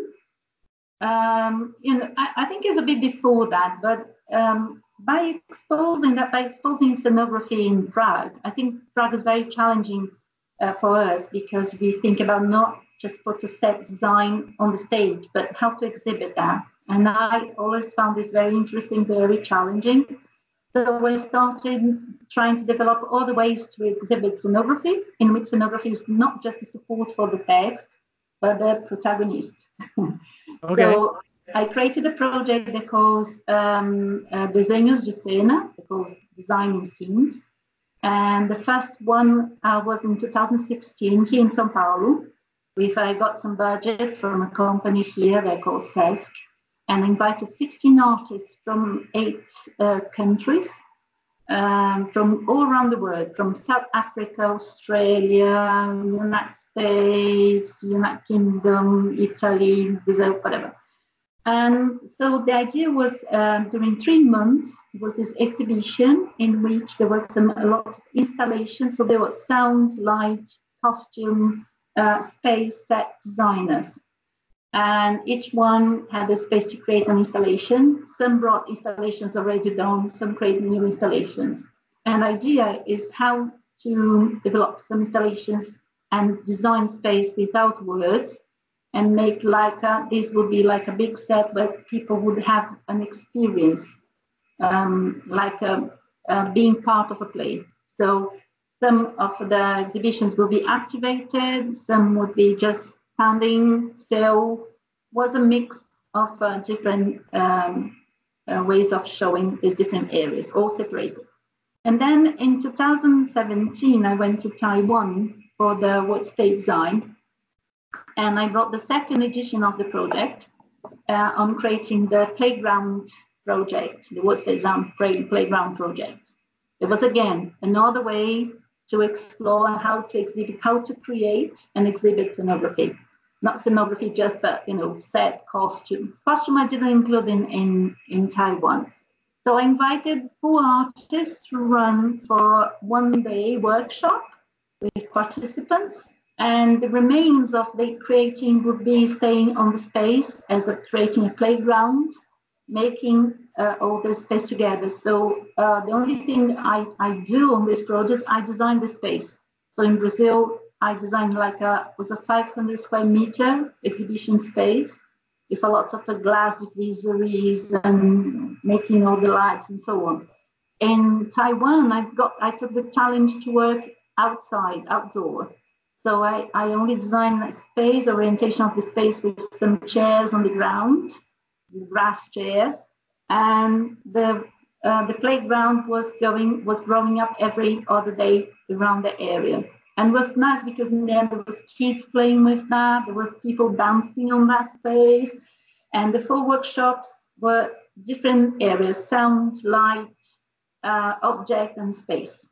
Um, you know, I, I, think it's a bit before that, but um, by exposing that, by exposing scenography in Prague, I think Prague is very challenging uh, for us because we think about not just put a set design on the stage, but how to exhibit that. And I always found this very interesting, very challenging. So we started trying to develop other ways to exhibit scenography, in which scenography is not just the support for the text, but the protagonist. (laughs) okay. So I created a project because um, uh, Desenhos de Cena, because designing scenes. And the first one uh, was in 2016 here in São Paulo. If I got some budget from a company here, they're called SESC, and invited 16 artists from eight uh, countries, um, from all around the world, from South Africa, Australia, United States, United Kingdom, Italy, Brazil, whatever. And so the idea was uh, during three months was this exhibition in which there was some a lot of installation. So there was sound, light, costume, uh, space set designers. And each one had a space to create an installation. Some brought installations already done, some created new installations. And idea is how to develop some installations and design space without words and make like a, this would be like a big set where people would have an experience um, like a, um, uh, being part of a play. So some of the exhibitions will be activated, some would be just standing still. Was a mix of uh, different um, uh, ways of showing these different areas, all separated. And then in 2017, I went to Taiwan for the World Stage Design, and I brought the second edition of the project uh, on creating the playground project, the World Stage Design Playground project. It was again another way to explore how to exhibit, how to create and exhibit scenography. Not scenography just, but you know, set costumes. Costume I didn't include in, in, in Taiwan. So I invited four artists to run for one day workshop with participants. And the remains of the creating would be staying on the space as a creating a playground making uh, all this space together. So uh, the only thing I, I do on this project, I design the space. So in Brazil, I designed like a was a 500 square meter exhibition space with a lot of glass divisories and making all the lights and so on. In Taiwan, I got I took the challenge to work outside, outdoor. So I, I only designed a space, orientation of the space with some chairs on the ground grass chairs, and the uh, the playground was going was growing up every other day around the area, and was nice because in there there was kids playing with that, there was people dancing on that space, and the four workshops were different areas: sound, light, uh, object, and space.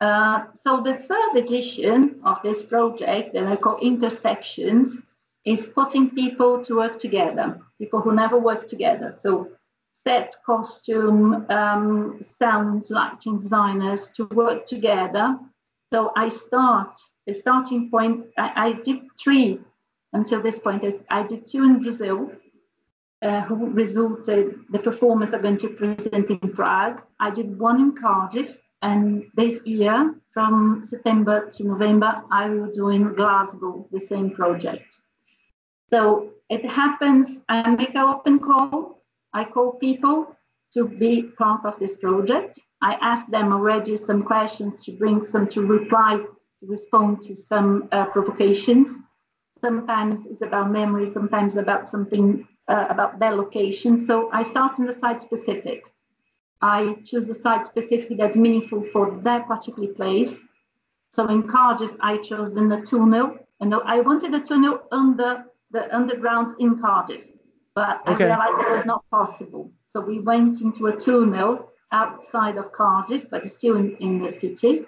Uh, so the third edition of this project that I call Intersections is putting people to work together, people who never work together. So set, costume, um, sound, lighting designers to work together. So I start, the starting point, I, I did three until this point. I did two in Brazil, uh, who resulted, the performers are going to present in Prague. I did one in Cardiff, and this year, from September to November, I will do in Glasgow the same project. So it happens, I make an open call. I call people to be part of this project. I asked them already some questions to bring some to reply, to respond to some uh, provocations. Sometimes it's about memory, sometimes about something uh, about their location. So I start in the site specific. I choose a site specific that's meaningful for their particular place. So in Cardiff, I chose in the tunnel, and I wanted a tunnel under the underground in Cardiff, but okay. I realized it was not possible. So we went into a tunnel outside of Cardiff, but still in, in the city,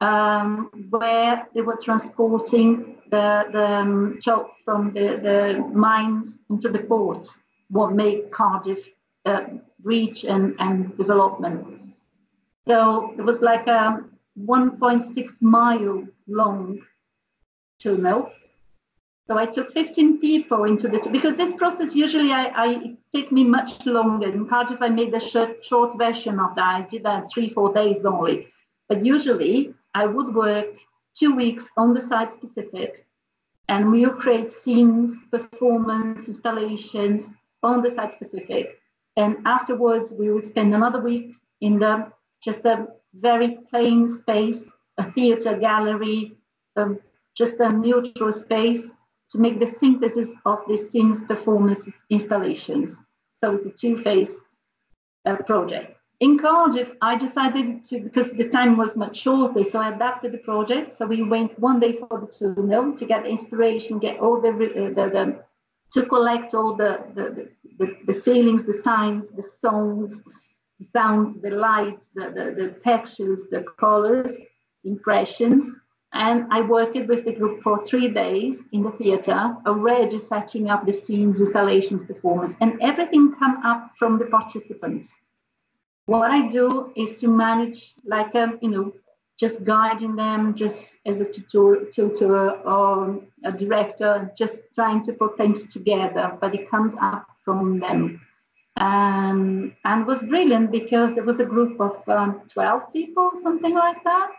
um, where they were transporting the, the um, chalk from the, the mines into the port, what made Cardiff uh, reach and, and development. So it was like a 1.6 mile long tunnel so I took 15 people into the, because this process usually I, I take me much longer. In Cardiff, I made the short, short version of that. I did that three, four days only. But usually I would work two weeks on the site specific and we'll create scenes, performance, installations on the site specific. And afterwards, we will spend another week in the just a very plain space, a theater gallery, um, just a neutral space to make the synthesis of the scenes performance installations. So it's a two-phase uh, project. In Cardiff, I decided to, because the time was much shorter, so I adapted the project. So we went one day for the tunnel to get inspiration, get all the, uh, the, the to collect all the, the, the, the, feelings, the signs, the songs, the sounds, the lights, the, the, the textures, the colors, impressions, and I worked with the group for three days in the theater, already setting up the scenes, installations, performance, and everything come up from the participants. What I do is to manage, like, um, you know, just guiding them, just as a tutor, tutor or a director, just trying to put things together, but it comes up from them. And, and was brilliant because there was a group of um, 12 people, something like that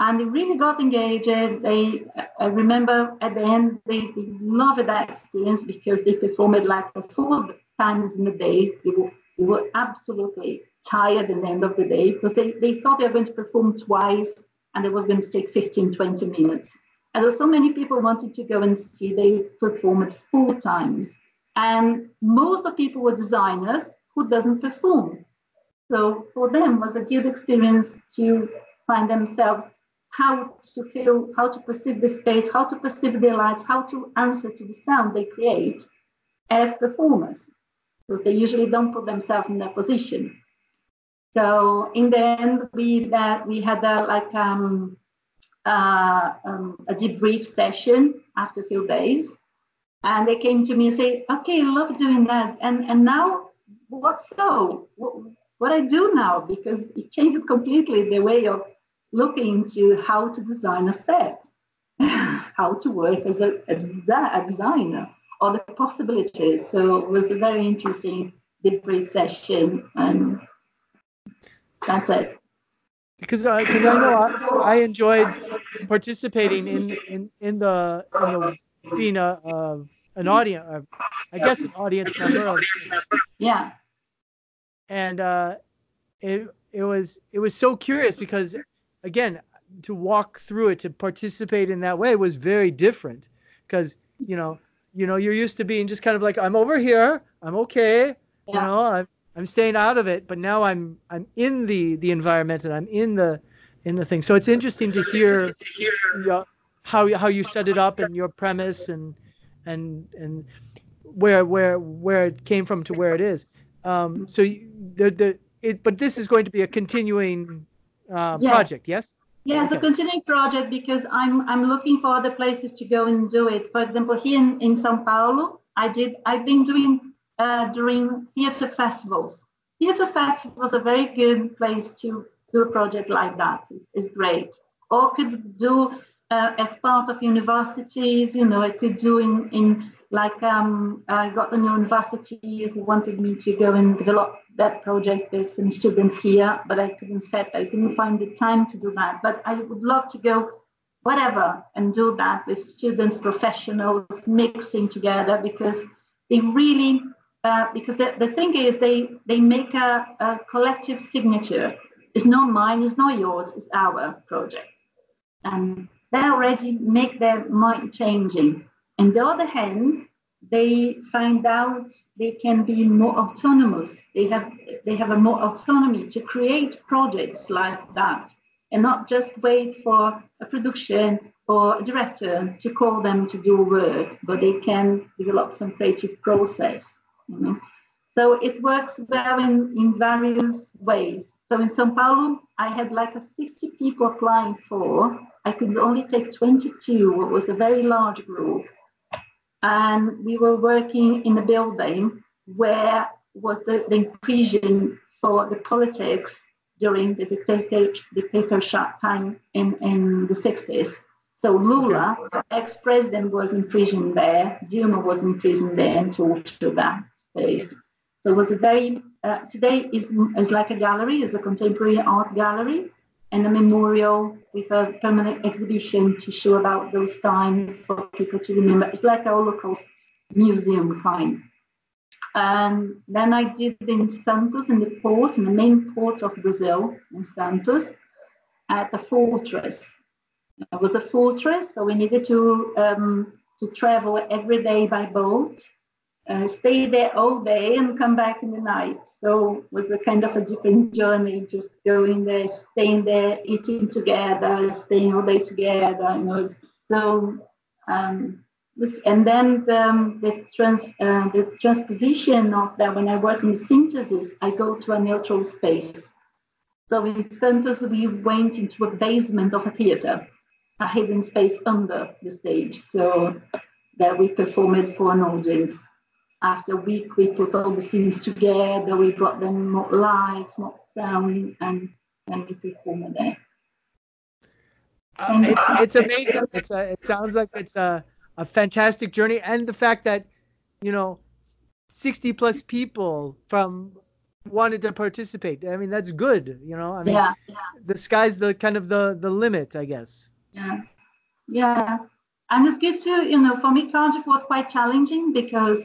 and they really got engaged. They, I remember at the end, they, they loved that experience because they performed like four times in the day. They were, they were absolutely tired at the end of the day because they, they thought they were going to perform twice and it was going to take 15, 20 minutes. And so many people wanted to go and see, they performed four times. And most of people were designers who doesn't perform. So for them was a good experience to find themselves how to feel, how to perceive the space, how to perceive the lights, how to answer to the sound they create as performers, because they usually don't put themselves in that position. So in the end, we that we had a, like um, uh, um, a debrief session after a few days, and they came to me and say, "Okay, love doing that, and and now what so? What I do now because it changed completely the way of looking into how to design a set, (laughs) how to work as a, a, designer, or the possibilities. So it was a very interesting debrief session, and that's it. Because I, because I know I, I enjoyed participating in, in, in the in the being a uh, an audience, uh, I guess an audience member. yeah. And uh, it it was it was so curious because again, to walk through it, to participate in that way was very different because, you know, you know, you're used to being just kind of like, I'm over here, I'm okay, yeah. you know, I'm, I'm staying out of it, but now I'm, I'm in the, the environment and I'm in the, in the thing. So it's interesting to hear, you know, how, how you set it up and your premise and, and, and where, where, where it came from to where it is. Um, so you, the, the, it, but this is going to be a continuing uh, yes. project, yes? Yeah, it's okay. a continuing project because I'm I'm looking for other places to go and do it. For example, here in, in São Paulo, I did I've been doing uh, during theater festivals. Theater festivals are a very good place to do a project like that. It's, great. Or could do uh, as part of universities. You know, I could do in in like um, I got an university who wanted me to go and develop that project with some students here, but I couldn't set, I couldn't find the time to do that. But I would love to go whatever and do that with students, professionals mixing together because they really uh, because the, the thing is they they make a, a collective signature. It's not mine, it's not yours, it's our project. And they already make their mind changing. On the other hand, they find out they can be more autonomous. They have they have a more autonomy to create projects like that and not just wait for a production or a director to call them to do work, but they can develop some creative process. You know? So it works well in, in various ways. So in Sao Paulo, I had like a 60 people applying for. I could only take 22. It was a very large group. And we were working in a building where was the, the prison for the politics during the dictatorship time in, in the 60s. So Lula, ex-president, was in prison there. Dilma was in prison there and tortured that space. So it was a very, uh, today is, is like a gallery, is a contemporary art gallery and a memorial with a permanent exhibition to show about those times for people to remember. It's like a Holocaust museum kind. And then I did in Santos, in the port, in the main port of Brazil, in Santos, at the fortress. It was a fortress, so we needed to um, to travel every day by boat, uh, stay there all day, and come back in the night. So it was a kind of a different journey, just going there, staying there, eating together, staying all day together. You know, so um, and then the, the, trans, uh, the transposition of that, when I work in synthesis, I go to a neutral space. So in synthesis, we went into a basement of a theater, a hidden space under the stage, so that we performed for an audience. After a week, we put all the scenes together, we brought them more lights, more sound, and then we performed there. Uh, it's, it's amazing. It's a, it sounds like it's a a fantastic journey and the fact that you know 60 plus people from wanted to participate i mean that's good you know i mean yeah, yeah. the sky's the kind of the the limit i guess yeah yeah and it's good to you know for me cardiff was quite challenging because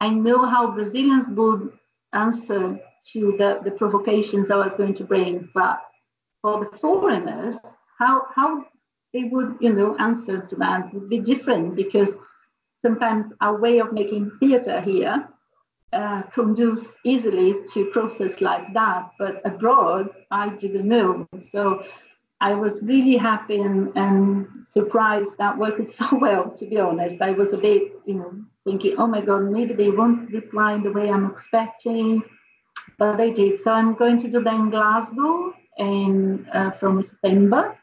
i know how brazilians would answer to the the provocations i was going to bring but for the foreigners how how they would, you know, answer to that would be different because sometimes our way of making theater here uh, conduce easily to process like that, but abroad I didn't know. So I was really happy and, and surprised that worked (laughs) so well. To be honest, I was a bit, you know, thinking, oh my god, maybe they won't reply in the way I'm expecting, but they did. So I'm going to do that in Glasgow and uh, from September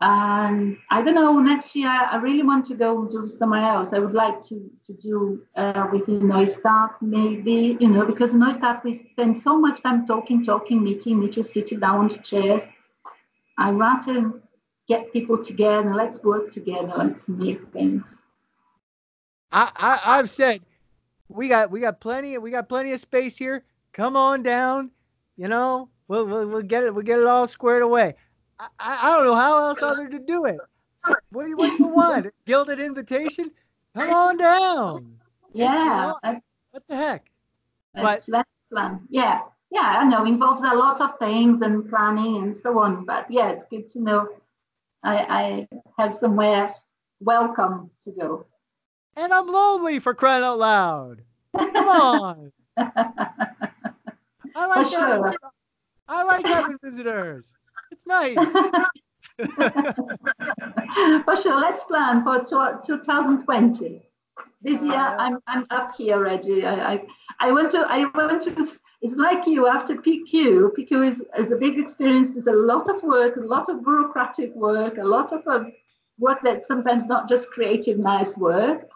and I don't know, next year I really want to go do somewhere else. I would like to, to do uh, with OISTAT maybe, you know, because OISTAT we spend so much time talking, talking, meeting, meeting, sitting down on the chairs. I rather get people together, let's work together, let's make things. I, I I've said we got we got plenty we got plenty of space here. Come on down, you know. We'll, we'll, we'll get it we'll get it all squared away. I, I don't know how else other to do it. What do you, what do you (laughs) want? Gilded invitation? Come on down. Yeah. What the heck? But let's plan. Yeah. Yeah, I know. Involves a lot of things and planning and so on. But yeah, it's good to know I, I have somewhere welcome to go. And I'm lonely for crying out loud. Come on. (laughs) I like sure. having, I like having visitors. It's nice. (laughs) for sure, let's plan for 2020. This year, uh, I'm, I'm up here Reggie. I, I, I went to, I went to, it's like you after PQ. PQ is, is a big experience. It's a lot of work, a lot of bureaucratic work, a lot of uh, work that's sometimes not just creative, nice work,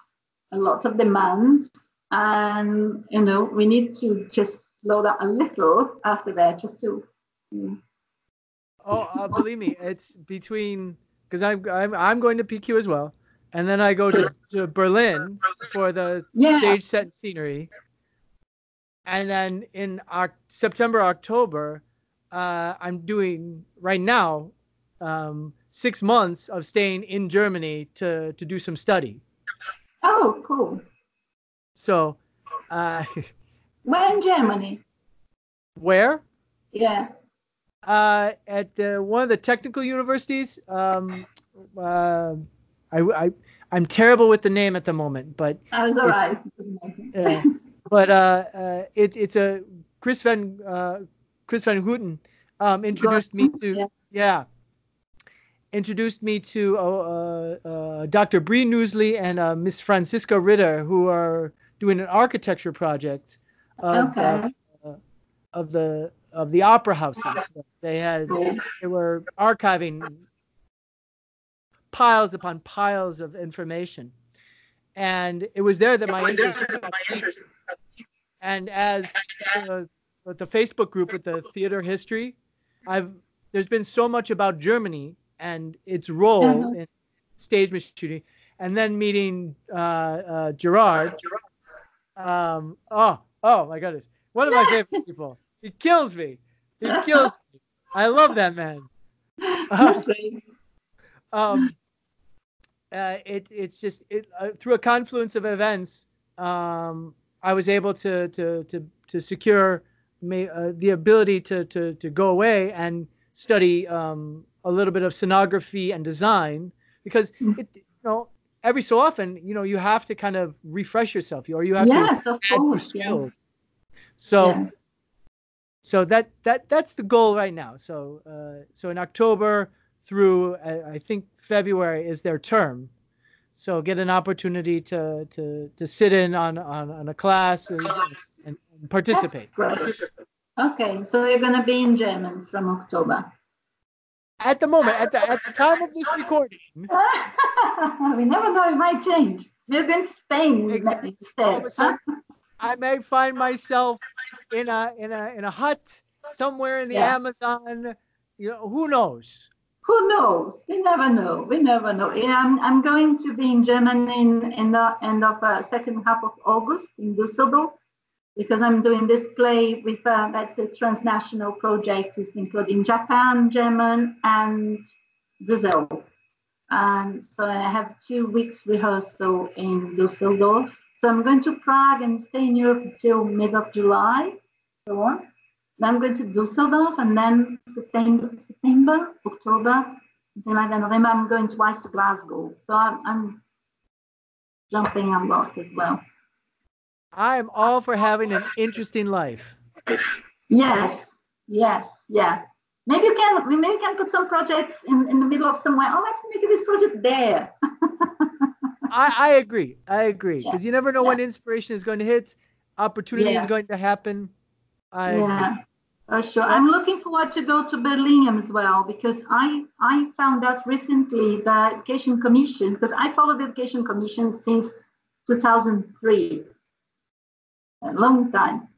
a lot of demands. And, you know, we need to just slow down a little after that just to you know, oh, uh, believe me, it's between because I'm, I'm I'm going to PQ as well, and then I go to, to Berlin for the yeah. stage set scenery, and then in September October, uh, I'm doing right now um, six months of staying in Germany to to do some study. Oh, cool. So, Uh, (laughs) Where in Germany? where? Yeah. Uh, at the, one of the technical universities. Um, uh, I, I, I'm terrible with the name at the moment, but I was all right. (laughs) but uh, uh, it, it's a Chris van uh, Chris van Houten um, introduced me to yeah. yeah introduced me to uh, uh, uh, Dr. Bree Newsley and uh, Miss Francisca Ritter, who are doing an architecture project of, Okay. uh, of the of the opera houses. They had they were archiving piles upon piles of information, and it was there that my interest. And as uh, with the Facebook group with the theater history, I've there's been so much about Germany and its role in stage machinery, and then meeting uh, uh, Gerard. Um, oh, oh my goodness, one of my (laughs) favorite people. He kills me. He kills me. I love that man. (laughs) Great. Um, uh, it it's just it uh, through a confluence of events. Um, I was able to to to to secure may, uh, the ability to to to go away and study um, a little bit of scenography and design because Mm. it you know every so often you know you have to kind of refresh yourself or you have to Yes, of add new course. Yeah. So Yeah. so that that that's the goal right now. So uh, so in October through uh, I think February is their term. So get an opportunity to to to sit in on on, on a class and, and, and participate. Okay, so you're going to be in German from October. At the moment, at the at the time of this recording, (laughs) we never know, it might change. We're going to Spain Exactly. instead. all of a sudden, I may find myself in a in a in a hut somewhere in the Yeah. Amazon. You know, who knows? Who knows? We never know. We never know. Yeah, I'm, I'm going to be in Germany in, in the end of uh, second half of August in Düsseldorf because I'm doing this play with uh, that's a transnational project, is including Japan, German, and Brazil. And so I have two weeks rehearsal in Düsseldorf. So I'm going to Prague and stay in Europe until mid of July, so on. Then I'm going to Düsseldorf and then September, September, October, something like that. November, I'm going twice to Glasgow. So I'm, I'm jumping a lot as well. I'm all for having an interesting life. Yes, yes, yeah. Maybe you can, we maybe can put some projects in, in the middle of somewhere. Oh, let's make this project there. (laughs) I, I agree. I agree because you never know when inspiration is going to hit, opportunity Yeah. is going to happen. I yeah, for sure. I'm looking forward to go to Berlin as well because I I found out recently that Education Commission because I followed the Education Commission since 2003, a long time,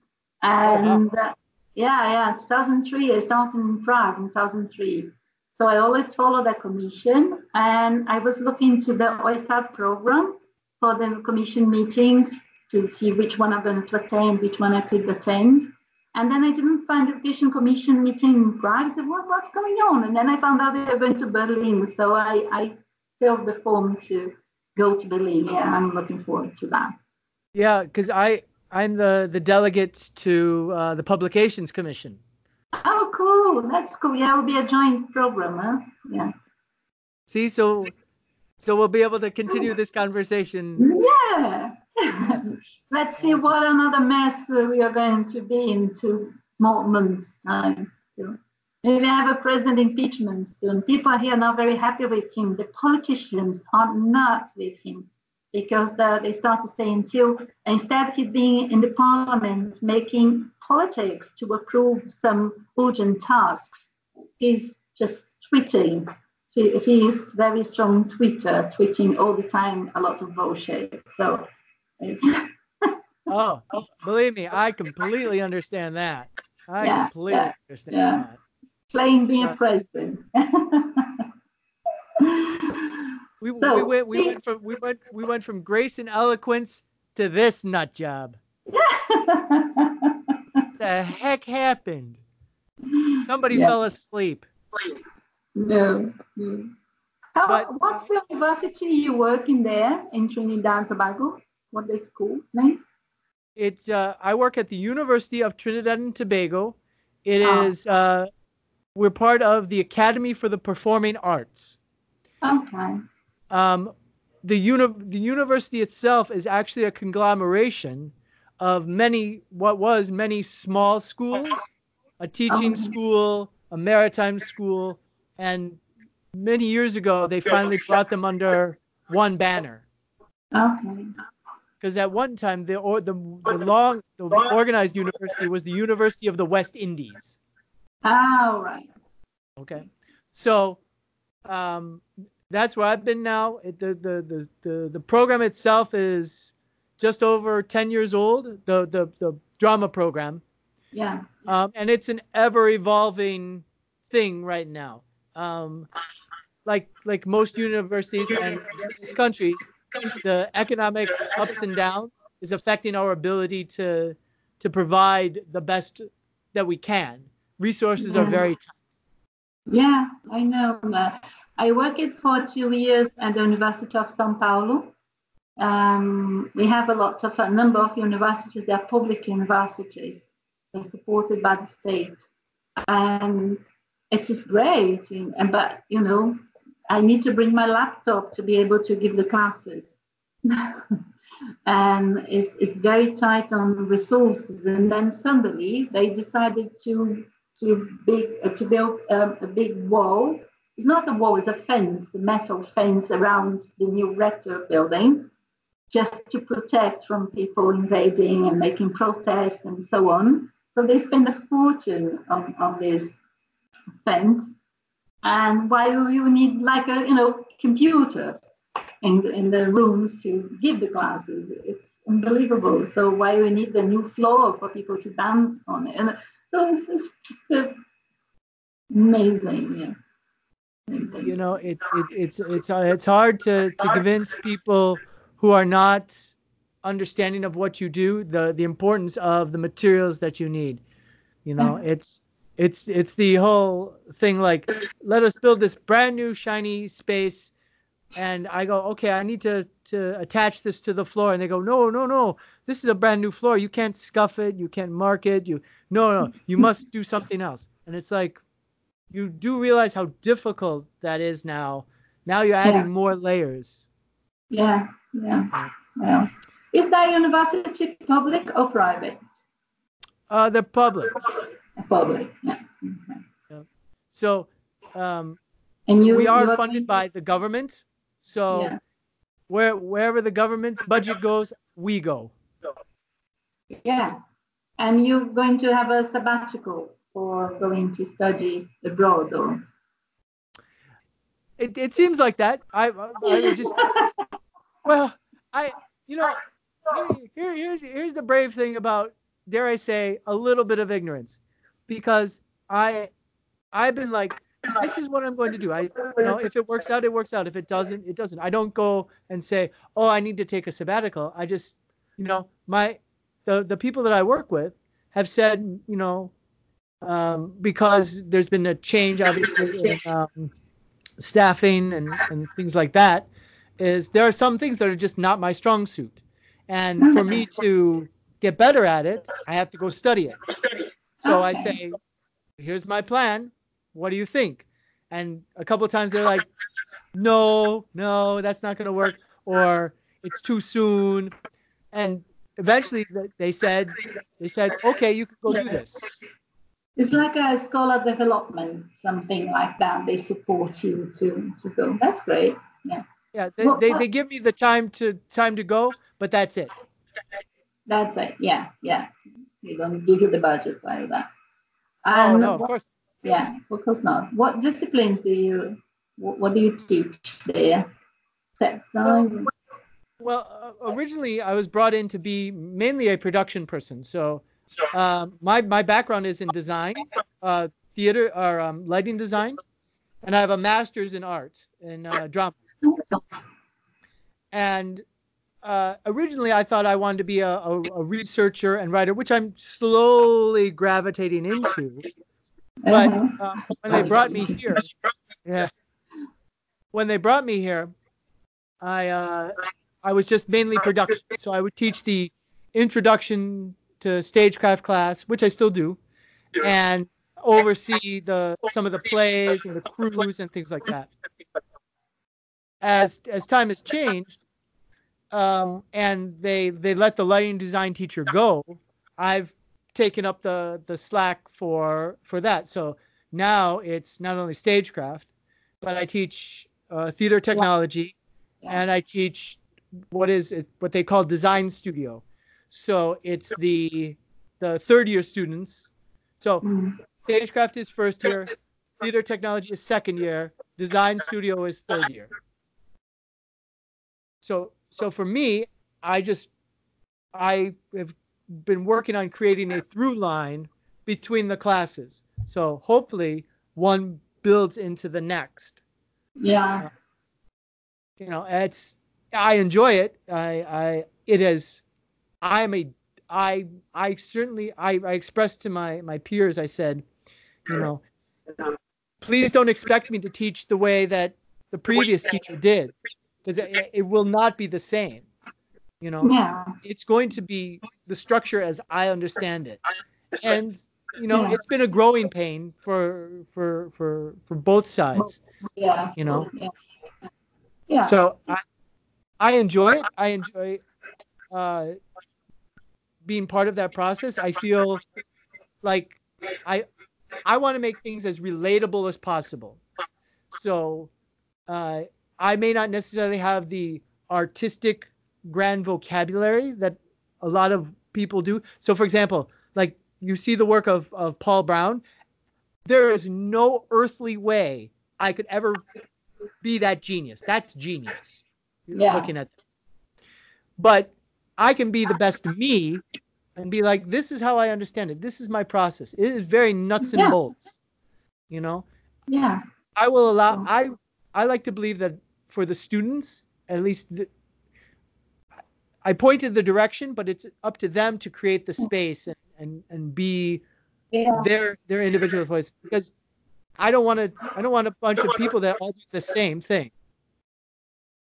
and uh, yeah, yeah, 2003. I started in Prague in 2003. So I always follow the commission, and I was looking to the OISTAT program for the commission meetings to see which one I'm going to attend, which one I could attend. And then I didn't find the Education Commission meeting in Prague. I said, what, what's going on? And then I found out they were going to Berlin. So I, I filled the form to go to Berlin. Yeah, I'm looking forward to that. yeah, because I I'm the the delegate to uh, the Publications Commission. Oh, cool. That's cool. Yeah, it will be a joint program, huh? Yeah. See, so so we'll be able to continue this conversation. Yeah. (laughs) Let's see what another mess uh, we are going to be in two more months' time. Maybe have a president impeachment soon. People here are not very happy with him. The politicians are nuts with him because uh, they start to say until instead of being in the parliament making politics to approve some urgent tasks, he's just tweeting. He, he is very strong Twitter, tweeting all the time a lot of bullshit. So (laughs) Oh, believe me, I completely understand that. I Yeah, completely yeah, understand yeah. that. playing being president. We, (laughs) we went we went from we went we went from grace and eloquence to this nut job. (laughs) The heck happened? Somebody Yeah. fell asleep. no. no. How, But- what's the university you work in there in Trinidad and Tobago? What the school name? it's uh, I work at the University of Trinidad and Tobago. It Ah. is uh, we're part of the Academy for the Performing Arts. Okay. Um, the uni- the university itself is actually a conglomeration of many what was many small schools, a teaching Oh. school, a maritime school, and many years ago they finally brought them under one banner. Okay. Because at one time the or the, the long the organized university was the University of the West Indies. Oh, right. Okay, so um, that's where I've been now. It, the, the the the the program itself is just over ten years old. The the the drama program, Yeah. um, and it's an ever evolving thing right now. Um, like like most universities and most countries, the economic ups and downs is affecting our ability to to provide the best that we can. Resources are very tight. Yeah, I know. I worked for two years at the University of São Paulo. Um, we have a lot of a number of universities. They are public universities. They're supported by the state, and it is great. And but you know, I need to bring my laptop to be able to give the classes. (laughs) and it's, it's very tight on resources. And then suddenly they decided to to big uh, to build um, a big wall. It's not a wall; it's a fence, a metal fence around the new rector building, just to protect from people invading and making protests and so on. So they spend a fortune on, on this fence. And while you need like a you know computers in the, in the rooms to give the classes, it's unbelievable. So why we need the new floor for people to dance on it? And so it's, it's just amazing. Yeah. Amazing. You know, it, it it's it's uh, it's hard to to convince people who are not understanding of what you do the the importance of the materials that you need. You know, it's it's it's the whole thing like let us build this brand new shiny space and I go, okay, I need to to attach this to the floor, and they go, no, no, no, this is a brand new floor. You can't scuff it, you can't mark it, you no, no, you must do something else. And it's like, you do realize how difficult that is now. Now you're adding Yeah. more layers. Yeah, yeah. yeah. Is that university public or private? Uh, the public. Public. Yeah. Okay. So, um, And you we you are funded by the government. So Yeah. where wherever the government's budget goes, we go. Yeah. And you're going to have a sabbatical or going to study abroad or It, it seems like that. I, I, I just (laughs) well, I you know here, here here's here's the brave thing about dare I say a little bit of ignorance, because I I've been like this is what I'm going to do. I you know if it works out it works out. If it doesn't it doesn't. I don't go and say oh I need to take a sabbatical. I just you know my the the people that I work with have said you know um, because there's been a change obviously in um, staffing and, and things like that is there are some things that are just not my strong suit and for me to get better at it i have to go study it so i say here's my plan what do you think and a couple of times they're like no no that's not going to work or it's too soon and eventually they said they said okay you can go do this it's like a scholar development, something like that. They support you to, to go. That's great. Yeah. yeah they, What- they, they give me the time to time to go but that's it That's it. Yeah. Yeah. They don't give you the budget by that. oh And no of course Yeah, of course not. What disciplines do you, what, what do you teach there? Sex? Well, uh, originally I was brought in to be mainly a production person. So um, my my background is in design, uh, theater or um, lighting design, and I have a master's in art in uh, drama. (laughs) And uh, originally I thought I wanted to be a, a, a researcher and writer, which I'm slowly gravitating into. But Uh-huh. uh, when they brought me here, yeah, when they brought me here, I uh, I was just mainly production. So I would teach the introduction to stagecraft class, which I still do, and oversee the some of the plays and the crews and things like that. As as time has changed, um, and they they let the lighting design teacher go, I've taken up the the slack for for that. So now it's not only stagecraft, but I teach uh, theater technology, yeah. Yeah. and I teach what is it, what they call design studio. So it's the the third year students. So mm. stagecraft is first year, theater technology is second year, design studio is third year. So so for me, I just I have been working on creating a through line between the classes. So hopefully one builds into the next. Yeah. Uh, you know, it's I enjoy it. I I it is I am a I I certainly I, I expressed to my my peers I said, you know, please don't expect me to teach the way that the previous teacher did because it, it will not be the same you know? Yeah. it's going to be the structure as i understand it. And you know yeah. it's been a growing pain for for for for both sides yeah. you know? Yeah, yeah. so i i enjoy it i enjoy uh being part of that process. I feel like i i want to make things as relatable as possible. So uh i may not necessarily have the artistic grand vocabulary that a lot of people do. So, for example, like you see the work of, of Paul Brown, there is no earthly way I could ever be that genius. That's genius. Yeah. Looking at, them. but I can be the best me and be like, this is how I understand it. This is my process. It is very nuts and yeah. bolts. You know. Yeah. I will allow. I I like to believe that for the students, at least the, I pointed the direction, but it's up to them to create the space and and, and be yeah. their their individual voice because I don't want to I don't want a bunch of people that all do the same thing.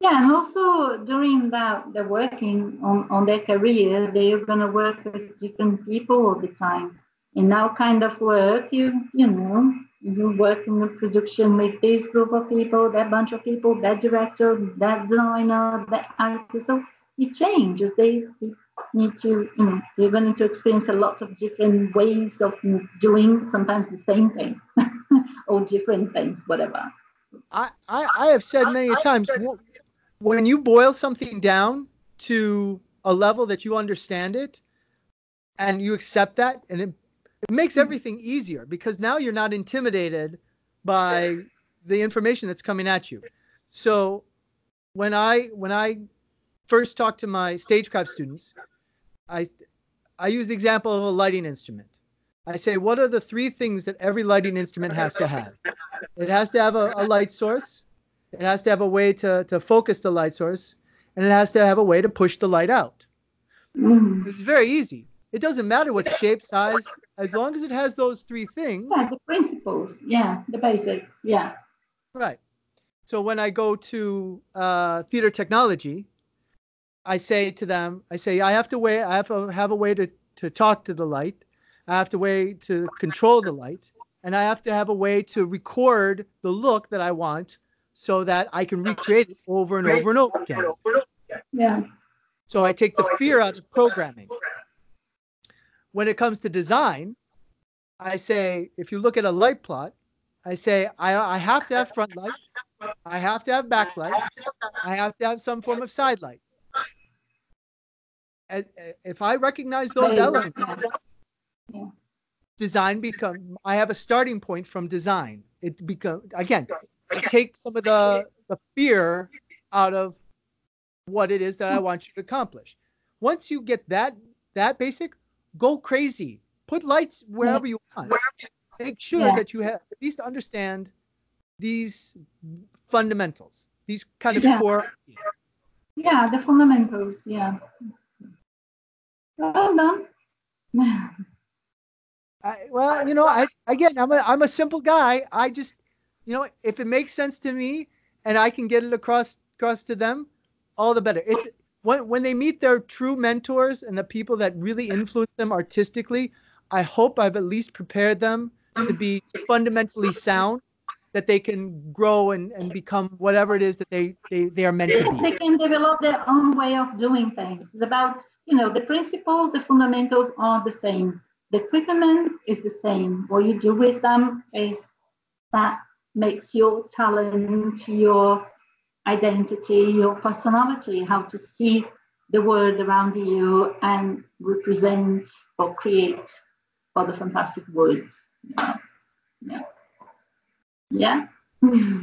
Yeah, and also during that the working on, on their career, they're gonna work with different people all the time. In our kind of work, you you know, you work in the production with this group of people, that bunch of people, that director, that designer, that actor. So it changes. They, they need to, you know, they're going to experience a lot of different ways of doing sometimes the same thing (laughs) or different things, whatever. I, I, I have said many times when you boil something down to a level that you understand it and you accept that and it, it makes everything easier because now you're not intimidated by the information that's coming at you. So when I when I first talk to my stagecraft students, I I use the example of a lighting instrument. I say, what are the three things that every lighting instrument has to have? It has to have a, a light source. It has to have a way to, to focus the light source, and it has to have a way to push the light out. Mm. It's very easy. It doesn't matter what shape, size, as long as it has those three things. Yeah, the principles. Yeah, the basics. Yeah. Right. So when I go to uh, theater technology, I say to them, I say, I have to wait. I have to have a way to, to talk to the light. I have to way to control the light. And I have to have a way to record the look that I want so that I can recreate it over and over and over again. Yeah. So I take the fear out of programming. When it comes to design, I say, if you look at a light plot, I say, I, I have to have front light. I have to have back light, I have to have some form of side light uh, if I recognize those elements, yeah. design become. I have a starting point from design. It become again. It takes some of the the fear out of what it is that I want you to accomplish. Once you get that that basic, go crazy. Put lights wherever you want. Make sure yeah. that you have at least understand these fundamentals, these kind of yeah. core. Yeah, the fundamentals. Yeah. Well done. (laughs) I, well, you know, I again, I'm a I'm a simple guy. I just, you know, if it makes sense to me and I can get it across across to them, all the better. It's when when they meet their true mentors and the people that really influence them artistically, I hope I've at least prepared them to be fundamentally sound, that they can grow and, and become whatever it is that they, they, they are meant to be. They can develop their own way of doing things. It's about, you know, the principles, the fundamentals are the same. The equipment is the same. What you do with them is that makes your talent, your identity, your personality, how to see the world around you and represent or create for the fantastic words. Yeah. Yeah. yeah?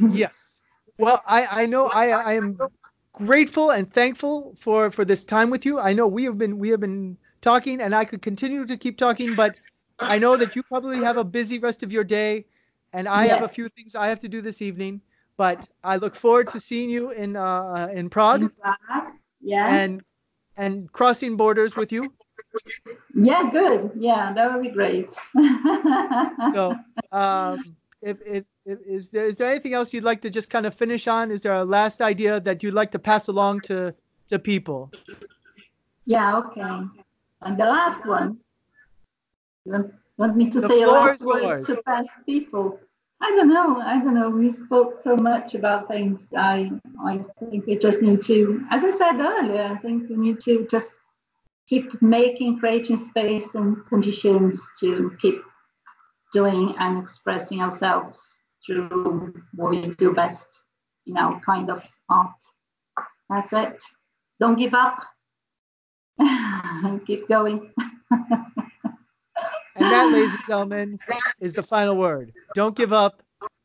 yes. Well, I, I know I, I am grateful and thankful for, for this time with you. I know we have been we have been talking and I could continue to keep talking, but I know that you probably have a busy rest of your day and I yes. have a few things I have to do this evening. But I look forward to seeing you in uh, in Prague. In Prague. Yeah. And and crossing borders with you. Yeah, good. Yeah, that would be great. so, (laughs) um, if, if, if, is there is there anything else you'd like to just kind of finish on? Is there a last idea that you'd like to pass along to to people? Yeah. Okay. And the last one. You want me to the say a last word to pass people? I don't know. I don't know. We spoke so much about things. I I think we just need to, as I said earlier, I think we need to just keep making, creating space and conditions to keep doing and expressing ourselves through what we do best in our kind of art. That's it. Don't give up and (laughs) keep going. (laughs) And that, ladies and (laughs) gentlemen, is the final word. Don't give up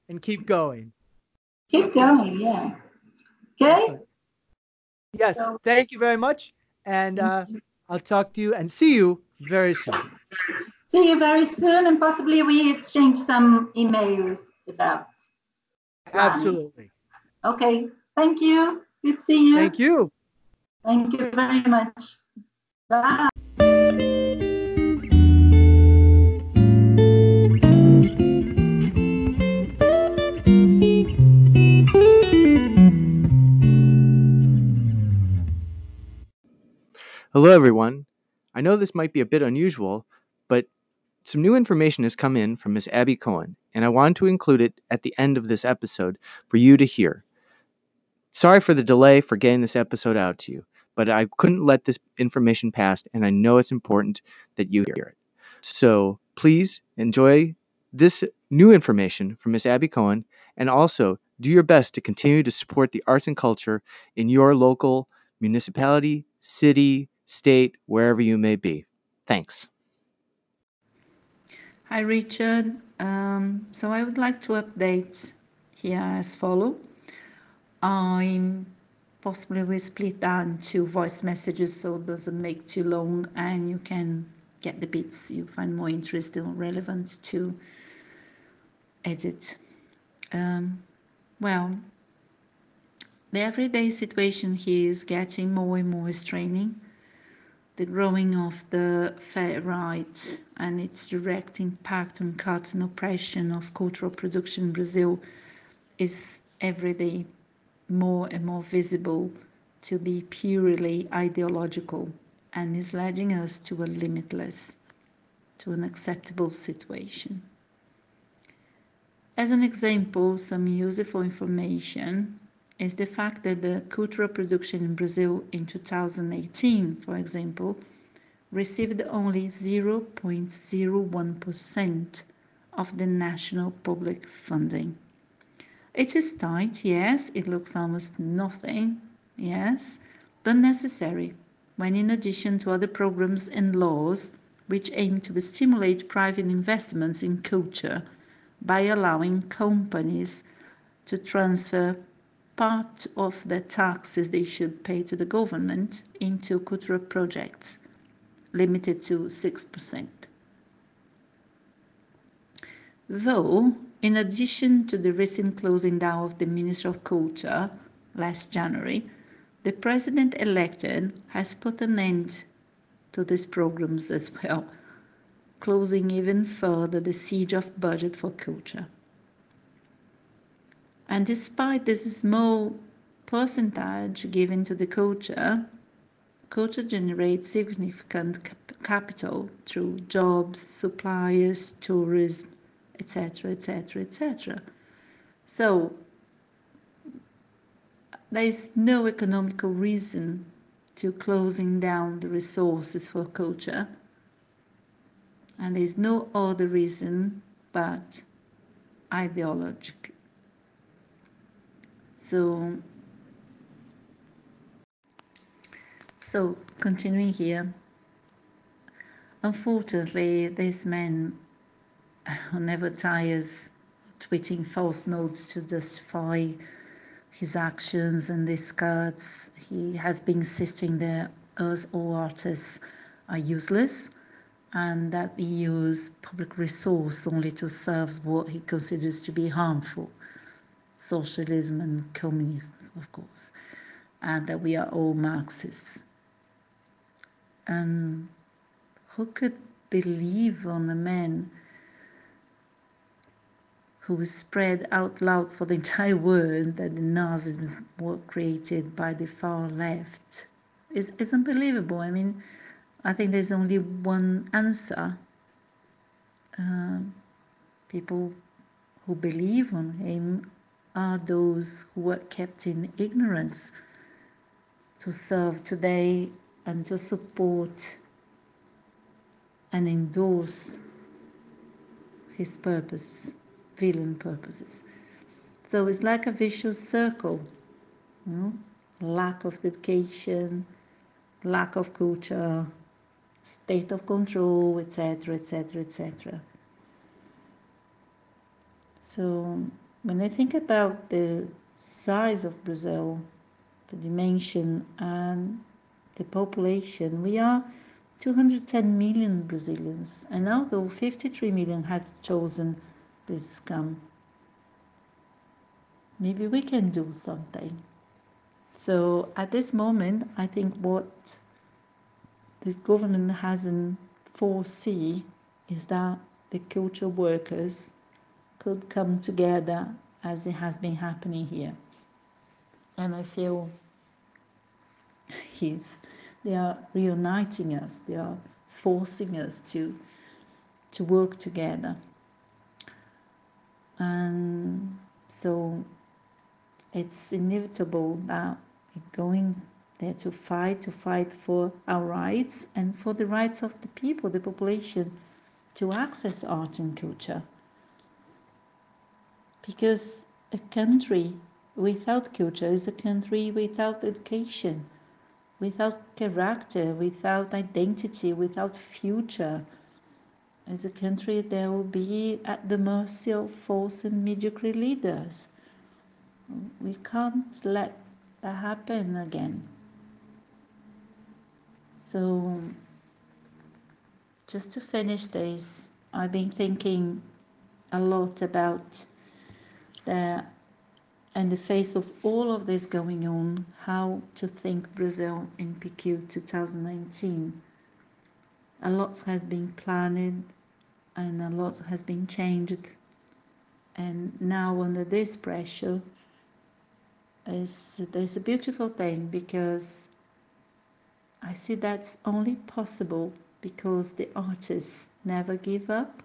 and keep going. Keep going, yeah. Okay. Excellent. Yes, so, thank you very much. And uh, I'll talk to you and see you very soon. See you very soon, and possibly we exchange some emails about. Absolutely. Okay. Thank you. Good to see you. Thank you. Thank you very much. Bye. Hello, everyone. I know this might be a bit unusual, but some new information has come in from Miss Aby Cohen, and I wanted to include it at the end of this episode for you to hear. Sorry for the delay for getting this episode out to you, but I couldn't let this information pass, and I know it's important that you hear it. So please enjoy this new information from Miss Aby Cohen, and also do your best to continue to support the arts and culture in your local municipality, city, state, wherever you may be. Thanks. Hi, Richard. Um, so I would like to update here as follow. I'm possibly we split down two voice messages so it doesn't make too long and you can get the bits you find more interesting or relevant to edit. Um, well, the everyday situation here is getting more and more straining the growing of the far right and its direct impact on cuts and oppression of cultural production in Brazil is every day more and more visible to be purely ideological and is leading us to a limitless, to an acceptable situation. As an example, some useful information is the fact that the cultural production in Brazil in 2018, for example, received only 0.01% of the national public funding. It is tight, yes, it looks almost nothing, yes, but necessary when in addition to other programs and laws which aim to stimulate private investments in culture by allowing companies to transfer part of the taxes they should pay to the government into cultural projects, limited to 6%. Though, in addition to the recent closing down of the Ministry of Culture last January, the president elected has put an end to these programs as well, closing even further the siege of budget for culture. And despite this small percentage given to the culture, culture generates significant cap- capital through jobs, suppliers, tourism, etc., etc., etc. So there is no economical reason to closing down the resources for culture, and there is no other reason but ideological. So, so continuing here. Unfortunately, this man who never tires tweeting false notes to justify his actions and cuts. He has been insisting that us all artists are useless and that we use public resource only to serve what he considers to be harmful socialism and communism, of course, and that we are all Marxists. And who could believe on a man who spread out loud for the entire world that the Nazis were created by the far left is, is unbelievable. I mean, I think there's only one answer. Uh, people who believe on him are those who were kept in ignorance to serve today and to support and endorse his purposes villain purposes. So it's like a vicious circle. You know? Lack of dedication, lack of culture, state of control, etc., etc., etc. So when I think about the size of Brazil, the dimension, and the population, we are 210 million Brazilians, and although 53 million have chosen this scam. Maybe we can do something. So at this moment, I think what this government hasn't foresee is that the culture workers could come together as it has been happening here. And I feel he's, they are reuniting us, they are forcing us to, to work together. And so it's inevitable that we're going there to fight to fight for our rights and for the rights of the people the population to access art and culture because a country without culture is a country without education without character without identity without future as a country that will be at the mercy of false and mediocre leaders. We can't let that happen again. So, just to finish this, I've been thinking a lot about the, in the face of all of this going on, how to think Brazil in PQ 2019. A lot has been planned, and a lot has been changed and now under this pressure is there's a beautiful thing because I see that's only possible because the artists never give up.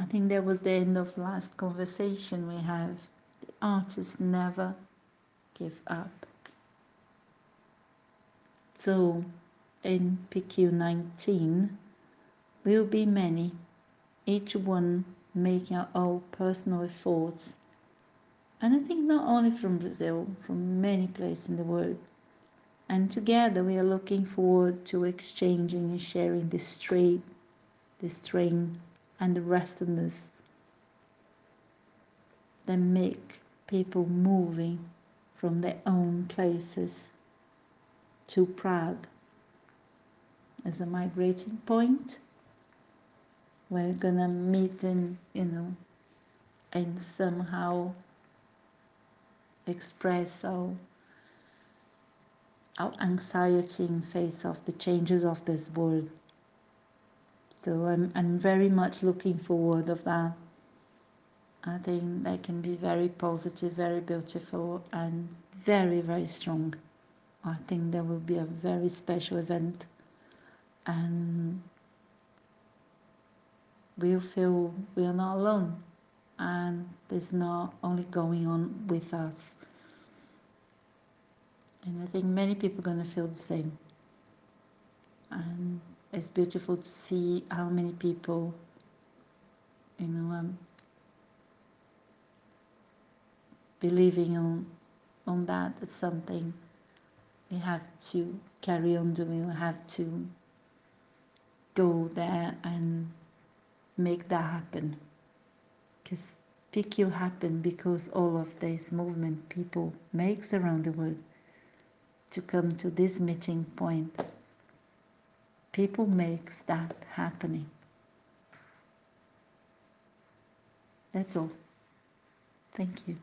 I think that was the end of last conversation we have. The artists never give up. So in PQ19 will be many, each one making our own personal efforts. And I think not only from Brazil, from many places in the world. And together we are looking forward to exchanging and sharing this straight, the strength, and the restfulness that make people moving from their own places to Prague as a migrating point. We're gonna meet and you know and somehow express our our anxiety in face of the changes of this world so I'm, I'm very much looking forward of that I think that can be very positive very beautiful and very very strong I think there will be a very special event and we'll feel we are not alone and it's not only going on with us. And I think many people are going to feel the same. And it's beautiful to see how many people, you know, um, believing on on that. It's something we have to carry on doing. We have to go there and make that happen. Because PQ happen because all of this movement people makes around the world to come to this meeting point. People makes that happening. That's all. Thank you.